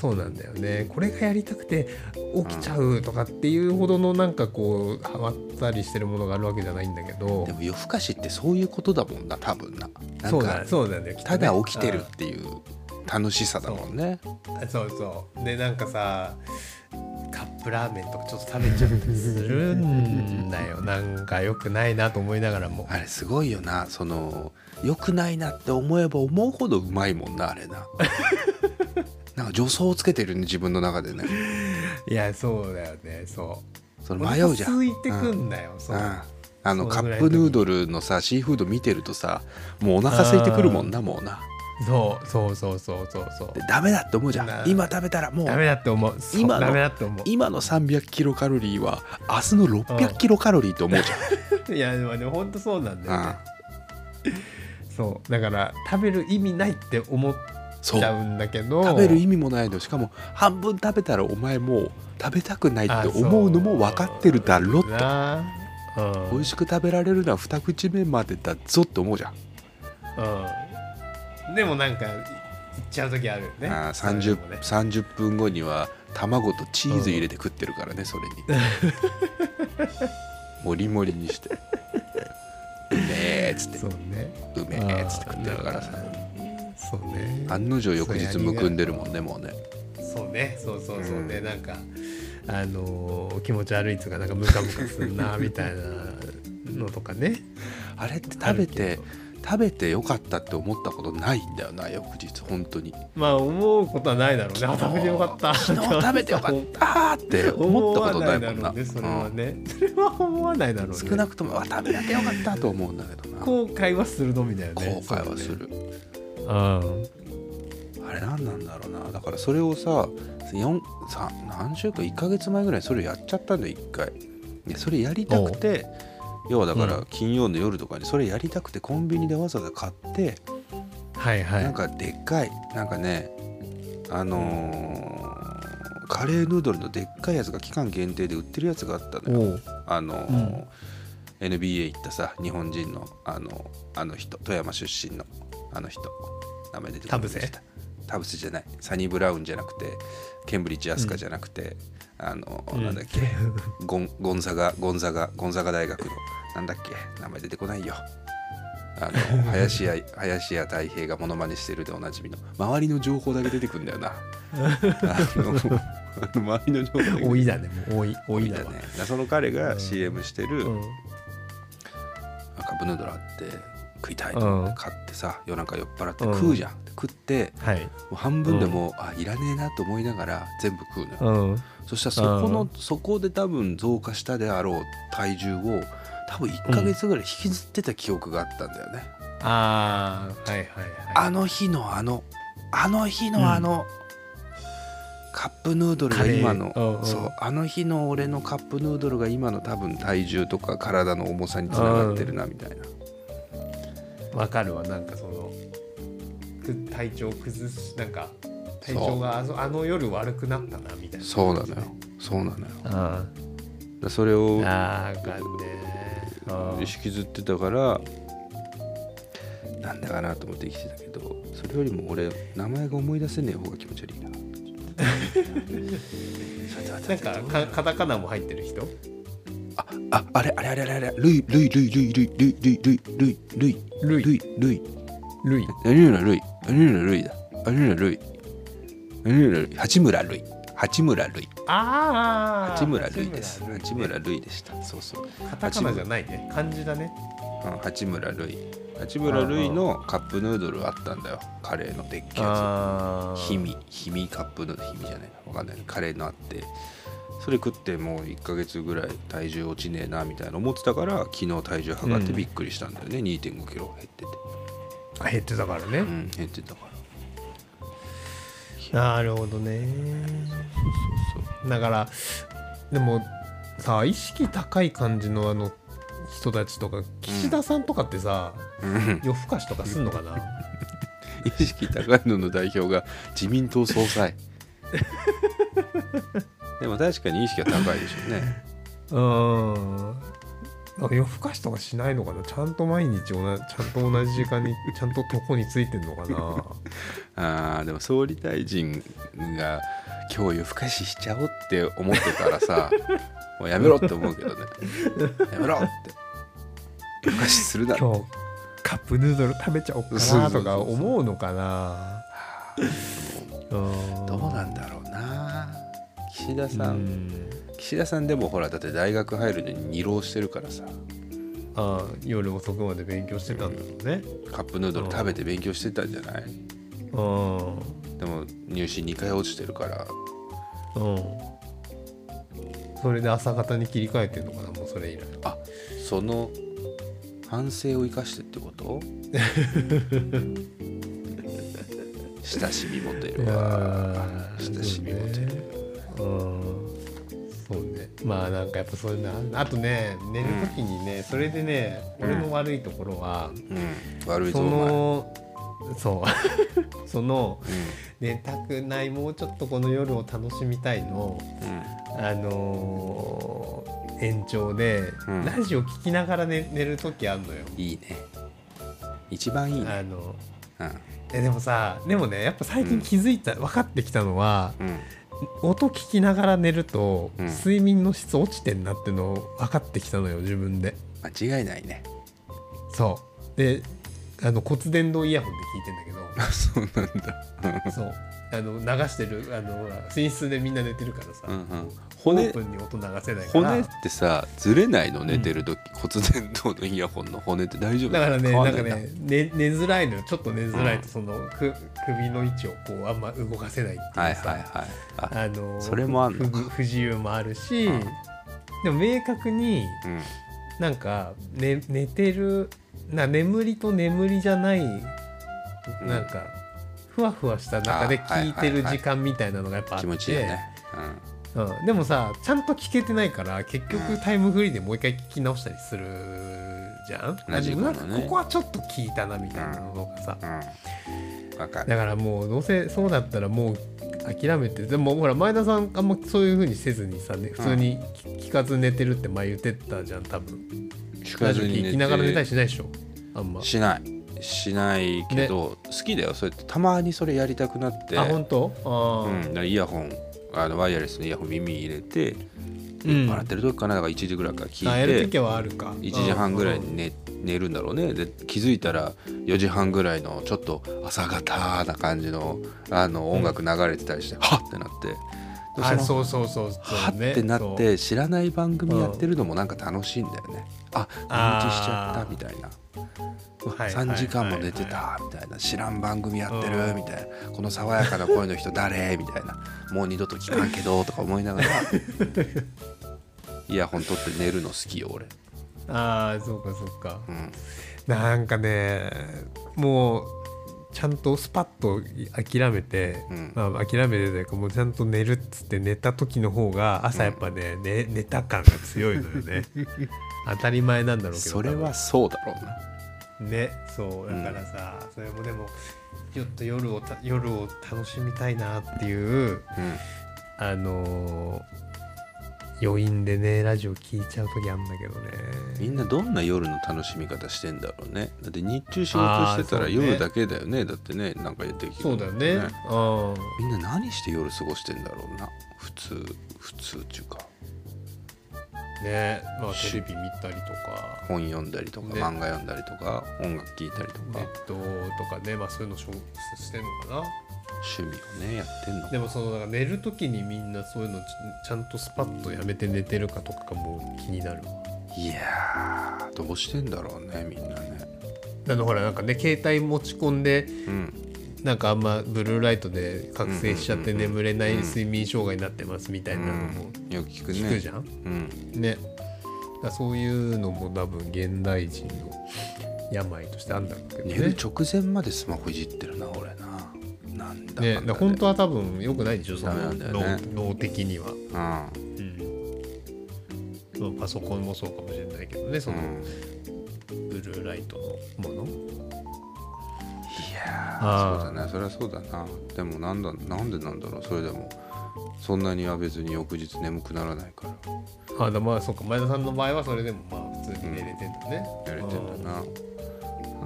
S2: そうなんだよね。これがやりたくて起きちゃうとかっていうほどのなんかこうハマったりしてるものがあるわけじゃないんだけど。
S1: でも夜更かしってそういうことだもんな多分な。なん
S2: そう
S1: か
S2: だそうだねきっと
S1: た
S2: ね
S1: だ起きてるっていう楽しさだもんね。
S2: あそうそう。でなんかさカップラーメンとかちょっと食べちゃったりするんだよ。なんかよくないなと思いながらも。
S1: あれすごいよな。その良くないなって思えば思うほどうまいもんなあれな なんか助走をつけてるね自分の中でね。
S2: いやそうだよね。そう。
S1: それ迷うじゃん。
S2: お腹空いてくんだよ、そう。
S1: うん。あのカップヌードルのさシーフード見てるとさもうお腹空いてくるもんなもうな。
S2: そうそうそうそうそうそう。
S1: でダメだって思うじゃ
S2: なん
S1: 今食べたらもう
S2: ダメだって思う。
S1: 今の
S2: ダメだって思う。
S1: 今の300キロカロリーは明日の600キロカロリーって思うじゃん、
S2: いやでもでも本当そうなんだよね。
S1: うん。
S2: そう。だから食べる意味ないって思っ
S1: そう
S2: ちゃうんだけど。
S1: 食べる意味もないの。しかも半分食べたらお前もう食べたくないって思うのも分かってるだろって。
S2: なうん。
S1: 美味しく食べられるのは二口目までだぞって思うじゃん、
S2: うん。でもなんか行っちゃう時あるよね。
S1: あー
S2: そういう
S1: 30,
S2: のもね。
S1: 30分後には卵とチーズ入れて食ってるからねそれに。もりもりにして。うめえっつって。
S2: そうね。
S1: うめえっつって食ってるからさ
S2: そうね。
S1: 案の定翌日むくんでるもんねもうね。
S2: そうね。そうそうそうね、
S1: うん。
S2: なんかあのー気持ち悪いっつうかなんかムカムカするなみたいなのとかね。
S1: あれって食べて
S2: ど。
S1: 食べてよかったって思ったことないんだよな翌日本当に。
S2: まあ思うことはないだろうね。あ食べてよかった。
S1: 昨日食べてよかったーって思ったことないもんな。
S2: 思わだろうねそれはね、それは思わないだろうね。
S1: 少なくともあ食べなきゃよかったと思うんだけどな。後
S2: 後悔はするのみだよね。
S1: 悔はする。
S2: うん
S1: あれ何なんだろうな。だからそれをさ四さ何週か1ヶ月前ぐらいにそれやっちゃったんだよ1回。でそれやりたくて要はだか
S2: うん。
S1: ら金曜の夜とかにそれやりたくてコンビニでわざわざ買って
S2: はいはい。
S1: なんかでっかいなんかねあのーカレーヌードルのでっかいやつが期間限定で売ってるやつがあったのよ。あのー
S2: うん。
S1: NBA 行ったさ日本人のあのあの人富山出身のあの人。名前出てこない
S2: 田臥？
S1: じゃない。サニー・ブラウンじゃなくてケンブリッジ・アスカじゃなくて、あの、
S2: うん。
S1: なんだっけ。ゴンゴンザガゴンザガゴンザガ大学のなんだっけ。名前出てこないよ。あの 林家林家太平がモノマネしてるでおなじみの周りの情報だけ出てくんだよな。あの 周りの情報
S2: 多いだね。多い多
S1: 多いだね。その彼が
S2: うん。
S1: CM してる、
S2: うん。
S1: カップヌードルあって食いたいと思って買ってさ夜中酔っ払って
S2: うん。
S1: 食うじゃん、食って
S2: はい。
S1: もう半分でもう、あいらねえなと思いながら全部食うのよ、
S2: うん。
S1: そしたらそこの、そこで多分増加したであろう体重を多分1ヶ月ぐらい引きずってた記憶があったんだよね、
S2: ああはいはいはい。
S1: あの日のあのあの日のあの、カップヌードルが今の、そうあの日の俺のカップヌードルが今の多分体重とか体の重さにつながってるなみたいな、
S2: わかるわなんかそのく体調崩しなんか体調があのあの夜悪くなったなみたいな。
S1: そうなのよ。そうなのよ。
S2: あ
S1: だそれを
S2: あかんねあ
S1: 引きずってたからなんだかなと思って生きてたけどそれよりも俺名前が思い出せねえ方が気持ち悪いな。
S2: なんかかカタカナも入ってる人？
S1: あああれあれあれあれあれルイルイルイルイルイルイルイルイルイルイ
S2: ルイ。
S1: ルイルイ。
S2: ルイ。
S1: 何浦ルイ？何浦ルイだ？何浦ルイ？何浦ルイ？八村ルイ八村ルイ
S2: ああ
S1: 八村ルイです。
S2: 八
S1: 八村ルイでした。そうそう。
S2: カタカナじゃないね。漢字だね。
S1: うん八村ルイ八村ルイのカップヌードルあったんだよ。カレーのでっけえやつ。
S2: あ
S1: 氷見氷見カップの氷見じゃない。わかんない。カレーのあってそれ食ってもう1ヶ月ぐらい体重落ちねえなみたいな思ってたから昨日体重測ってびっくりしたんだよね、2 5キロ減ってて。
S2: あ減ってたからね、
S1: うん減ってたから。
S2: なるほどね。
S1: そうそう
S2: だからでもさ意識高い感じのあの人たちとか岸田さんとかってさ、
S1: そううん。
S2: 夜更かしとかすんのかな？
S1: 意識高いのの代表が自民党総裁 でも確かに意識が高いでしょうね。
S2: うん。夜更かしとかしないのかな？ちゃんと毎日同じちゃんと同じ時間にちゃんと床についてんのかな？
S1: あーでも総理大臣が今日夜更かししちゃおうって思ってたらさ もうやめろって思うけどね。やめろって。夜更かしするな。
S2: 今日カップヌードル食べちゃおうかなとか思うのかな？うん。
S1: どうなんだろうな岸田さん、
S2: うん。
S1: 岸田さんでもほらだって大学入るのに二浪してるからさ。
S2: ああ夜遅くまで勉強してたんだろうね
S1: カップヌードル食べて勉強してたんじゃない？
S2: うん。
S1: でも入試2回落ちてるから。
S2: うん。それで朝方に切り替えてんのかなもうそれ以来。
S1: あその反省を生かしてってこと？親しみ持てるわ。親しみ持てる。
S2: うんそうね。まあなんかやっぱそういうのああとね寝る時にね、それでね俺の悪いところは、
S1: うん。悪いぞ
S2: そのそう。その
S1: うん。
S2: 寝たくないもうちょっとこの夜を楽しみたいの
S1: うん。
S2: あのー延長で、
S1: うん。
S2: ラジオ聞きながら寝寝る時あんのよ。
S1: いいね。一番いいね。
S2: あの
S1: うん。
S2: えでもさでもねやっぱ最近気づいた、分かってきたのは
S1: うん
S2: 音聞きながら寝ると、
S1: うん。
S2: 睡眠の質落ちてんなっての分かってきたのよ自分で。
S1: 間違いないね。
S2: そう。であの骨伝導イヤホンで聞いてんだけど。
S1: そうなんだ。
S2: そうあの流してるあの寝室でみんな寝てるからさ、
S1: うんうん。
S2: オ
S1: 骨
S2: ープンに音流せないから。
S1: 骨ってさずれないの？寝てる時、骨伝導のイヤホンの骨って大丈夫
S2: だからねなんかね寝寝づらいのよ。ちょっと寝づらいとその、く首の位置をこうあんま動かせないっていうさ、
S1: はいはいはいあ
S2: あの
S1: それもあ
S2: 不自由もあるし、
S1: うん。
S2: でも明確に
S1: うん。
S2: なんか、ね、寝てるな眠りと眠りじゃない、なんかふわふわした中で聞いてる時間みたいなのがやっぱあって、
S1: 気持ちいいよね、
S2: うん、でもさちゃんと聞けてないから結局タイムフリーでもう一回聞き直したりするじゃん、
S1: ラジコのね。
S2: あでもなんかここはちょっと聞いたなみたいなのがさ、
S1: うん。うん。わかる。
S2: だからもうどうせそうだったらもう諦めてでもほら前田さんあんまそういう風にせずにさ、ね、普通に聞聞かず寝てるって前言ってたじゃん多分。
S1: 聞かずに
S2: 聞きながら寝たりしないでしょ？あんま。
S1: しないしないけど、好きだよ。そうやってたまにそれやりたくなって。
S2: あ本当？あー、
S1: うん、イヤホンあのワイヤレスのイヤホン耳に入れて、
S2: うん。
S1: 笑ってる時かな？だから1時ぐらいから聞いて。
S2: はあるか。
S1: 1時半ぐらいに寝寝るんだろうね。で気づいたら4時半ぐらいのちょっと朝方な感じのあの音楽流れてたりして、はっってなって。そ
S2: うそうそう。そう
S1: は
S2: ね
S1: ってなって知らない番組やってるのもなんか楽しいんだよねあ寝落ちしちゃったみたいな。
S2: はい
S1: 3時間も寝てたみたいな。知らん番組やってるみたいな。この爽やかな声の人誰みたいな。もう二度と聞かんけどとか思いながら。イヤホン取って寝るの好きよ俺。
S2: ああそうかそうか。
S1: うん。
S2: なんかねもうちゃんとスパッと諦めて、
S1: うん。
S2: まあ、諦めてというかもうちゃんと寝るっつって寝た時の方が朝やっぱね、ね寝た感が強いのよね 当たり前なんだろうけど
S1: それはそうだろうな。
S2: ねそうだからさ、それもでもちょっと夜をた夜を楽しみたいなっていうあのー余韻でねラジオ聞いちゃう時あるんだけどね。
S1: みんなどんな夜の楽しみ方してんだろうね。だって日中仕事してたら夜だけだよね。だってねなんかできる
S2: そうだよね。うん
S1: みんな何して夜過ごしてんだろうな。普通普通っていうか
S2: ねまあテレビ見たりとか。
S1: 本読んだりとか、
S2: ね。
S1: 漫画読んだりとか音楽聴いたりとか、
S2: ネットとかねまあそういうのしょしてんのかな。
S1: 趣味をねやってんの
S2: でもそのなんか寝る時にみんなそういうのちちゃんとスパッとやめて寝てるかとかがもう気になる。わ
S1: いやーどうしてんだろうねみんなね。
S2: あのほらなんかね携帯持ち込んで
S1: うん
S2: なんかあんまブルーライトで覚醒しちゃって眠れない睡眠障害になってますみたいなのも
S1: 聞く
S2: じゃん、
S1: うん。
S2: ね。だそういうのも多分現代人の病としてあるんだろうけど
S1: 寝る
S2: ね
S1: 直前までスマホいじってるな俺な。なんだだ
S2: 本当は多分良くないでしょ？その脳脳的には、
S1: うん。
S2: パソコンもそうかもしれないけどねその
S1: うん。
S2: ブルーライトのもの、
S1: いやそうだね。それはそうだな。でもなんだなんでなんだろう。それでも。そんなには別に翌日眠くならないから。
S2: あだまあそうか。前田さんの場合はそれでもまあ普通に寝れてんだね、
S1: やれてんだな。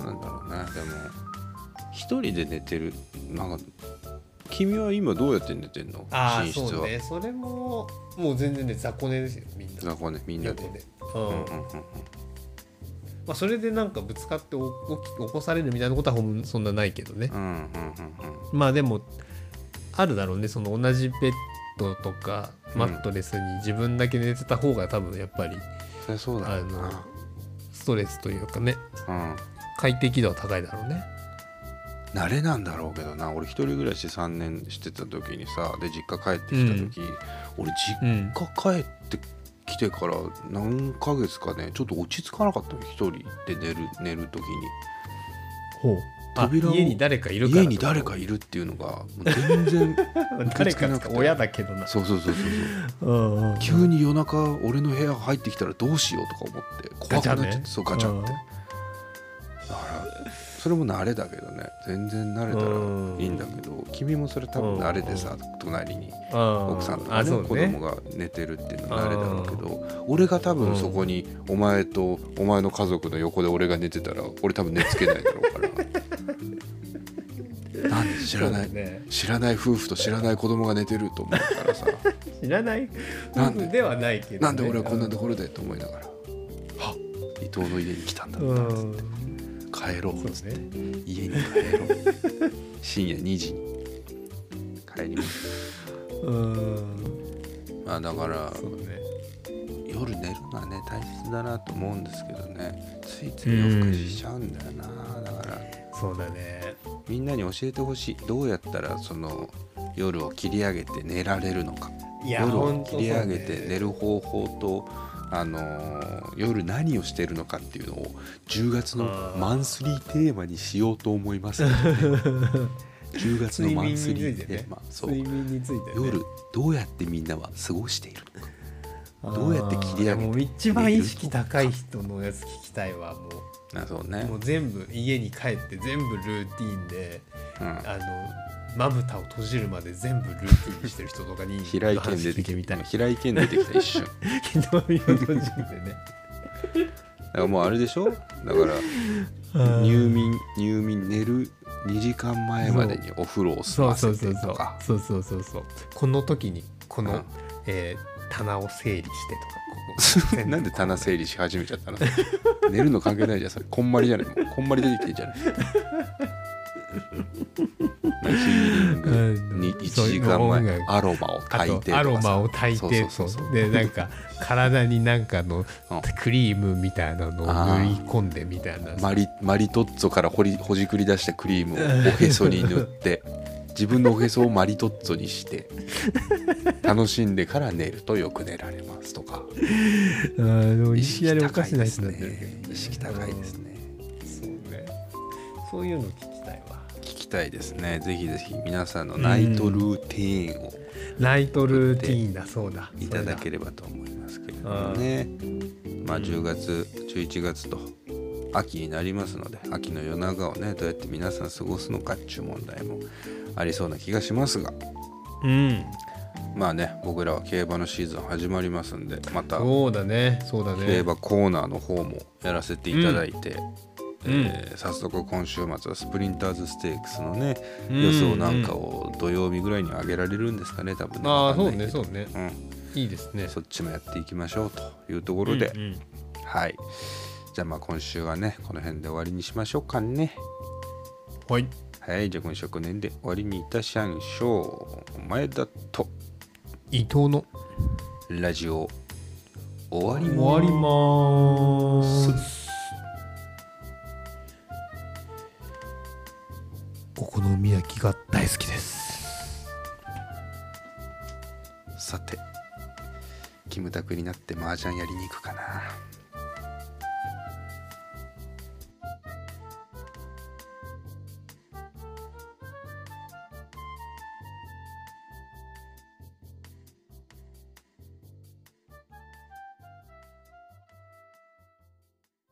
S1: なんだろうね。でも一人で寝てる。なんか君は今どうやって寝てんの？
S2: ああ
S1: 寝室は。
S2: そうねそれももう全然ね雑魚寝ですよみんな。
S1: 雑魚寝みんなで。
S2: うん
S1: うんうんうん
S2: まあ、それでなんかぶつかってお起き起こされるみたいなことはほんそんなないけどね。
S1: うんうんうんうん
S2: まあでもあるだろうね。その同じベッドとかマットレスに自分だけ寝てた方が多分やっぱり
S1: そりゃそうだ
S2: あの
S1: な
S2: ストレスというかね。
S1: うん。
S2: 快適度は高いだろうね。
S1: 慣れなんだろうけどな。俺一人暮らし3年してた時にさで実家帰ってきた時、俺
S2: うん。
S1: 実家帰ってきてから何ヶ月かねちょっと落ち着かなかったの。一人で寝る寝る時に。
S2: ほう。
S1: 扉を
S2: 家に誰かいる
S1: 家に誰かいるっていうのがもう全然
S2: 誰かってか親だけどな。
S1: そうそうそうそうそう。急に夜中俺の部屋入ってきたらどうしようとか思って。怖くなっちゃって、
S2: ガチャね
S1: そうガチャって、
S2: うん
S1: だからそれも慣れだけどね。全然慣れたらいいんだけど君もそれ多分慣れでさ隣に奥
S2: 奥
S1: さんとかね子供が寝てるっていうのは慣れだろうけど俺が多分そこにお前とお前の家族の横で俺が寝てたら俺多分寝つけないだろうから。なんで知らない、
S2: ね、
S1: 知らない夫婦と知らない子供が寝てると思うからさ。
S2: 知らない
S1: なんで？
S2: 夫婦ではないけど、ね、
S1: なんで俺はこんなところでと思いながら。は伊藤の家に来たんだ
S2: う
S1: なっつっ
S2: ん。
S1: て帰ろうっつって。
S2: ね。
S1: 家に帰ろう。深夜2時に帰ります。
S2: うん。
S1: まあだから
S2: ね。
S1: 夜寝るのはね大切だなと思うんですけどね。ついつい夜更かししちゃうんだよな。だから
S2: そうだね。
S1: みんなに教えてほしい。どうやったらその夜を切り上げて寝られるのか。夜を切り上げて寝る方法と、あのー夜何をしてるのかっていうのを10月のマンスリーテーマにしようと思いますね。10月のマンスリーテーマ、そう。
S2: 睡眠について、ね、
S1: 夜どうやってみんなは過ごしているのか。どうやって切り上げて
S2: 一番意識高い人のやつ聞きたいわも
S1: あそうね。
S2: うもう全部家に帰って全部ルーティンで
S1: うん。
S2: あのまぶたを閉じるまで全部ルーティンにしてる人とかに
S1: 平井堅出てきた。
S2: 話聞いみたい。
S1: 平井堅出てきた一瞬。だ
S2: 昨日見閉じてね
S1: からもうあれでしょ？だから入眠入眠寝る2時間前までにお風呂を済ませ
S2: そうそうそう
S1: てとか
S2: そうそうそうそう。この時にこの、
S1: うん。
S2: えー棚を整理してとかここ。
S1: なんで棚整理し始めちゃったの？寝るの関係ないじゃんそれ。こんまりじゃない。こんまり出てきてんじゃないに1時間前
S2: そういう音楽
S1: アロマを炊いて
S2: とアロマを炊いてでなん。か体になん。かの
S1: うん。
S2: クリームみたいなのを塗り込ん。でみたいな
S1: マリマリトッツォからほりほじくり出したクリームをおへそに塗って自分のおへそをマリトッツォにして楽しん。でから寝るとよく寝られますとか
S2: あの
S1: 意識高いですね意識高いですね
S2: そうねそういうの聞きたい
S1: ですね。ぜひぜひ皆さんのナイトルーティーンを
S2: ナイトルーティーンだそうだ。
S1: いただけ
S2: る
S1: ればと思いますけれどもね。まあ10月11月と秋になりますので秋の夜長をねどうやって皆さん過ごすのかっていう問題もありそうな気がしますが。
S2: うん。
S1: まあね僕らは競馬のシーズン始まりますんでまた
S2: そうだねそうだ
S1: 競
S2: ね
S1: 馬コーナーの方もやらせていただいて、
S2: うん
S1: えー早速今週末はスプリンターズステークスのね
S2: うん。
S1: 予想なんかを土曜日ぐらいに上げられるんですかね多分ね。
S2: ああそうねそうね。
S1: うん。
S2: いいですね。
S1: そっちもやっていきましょうというところで、
S2: うんうん。
S1: はい。じゃあまあ今週はねこの辺で終わりにしましょうかね。
S2: はい。
S1: はい。じゃあ今週はこの辺で終わりにいたしましょう。前田と。
S2: 伊藤の。
S1: ラジオ終わります。
S2: 終わりますお好み焼きが大好きです。
S1: さてキムタクになって麻雀やりに行くかな。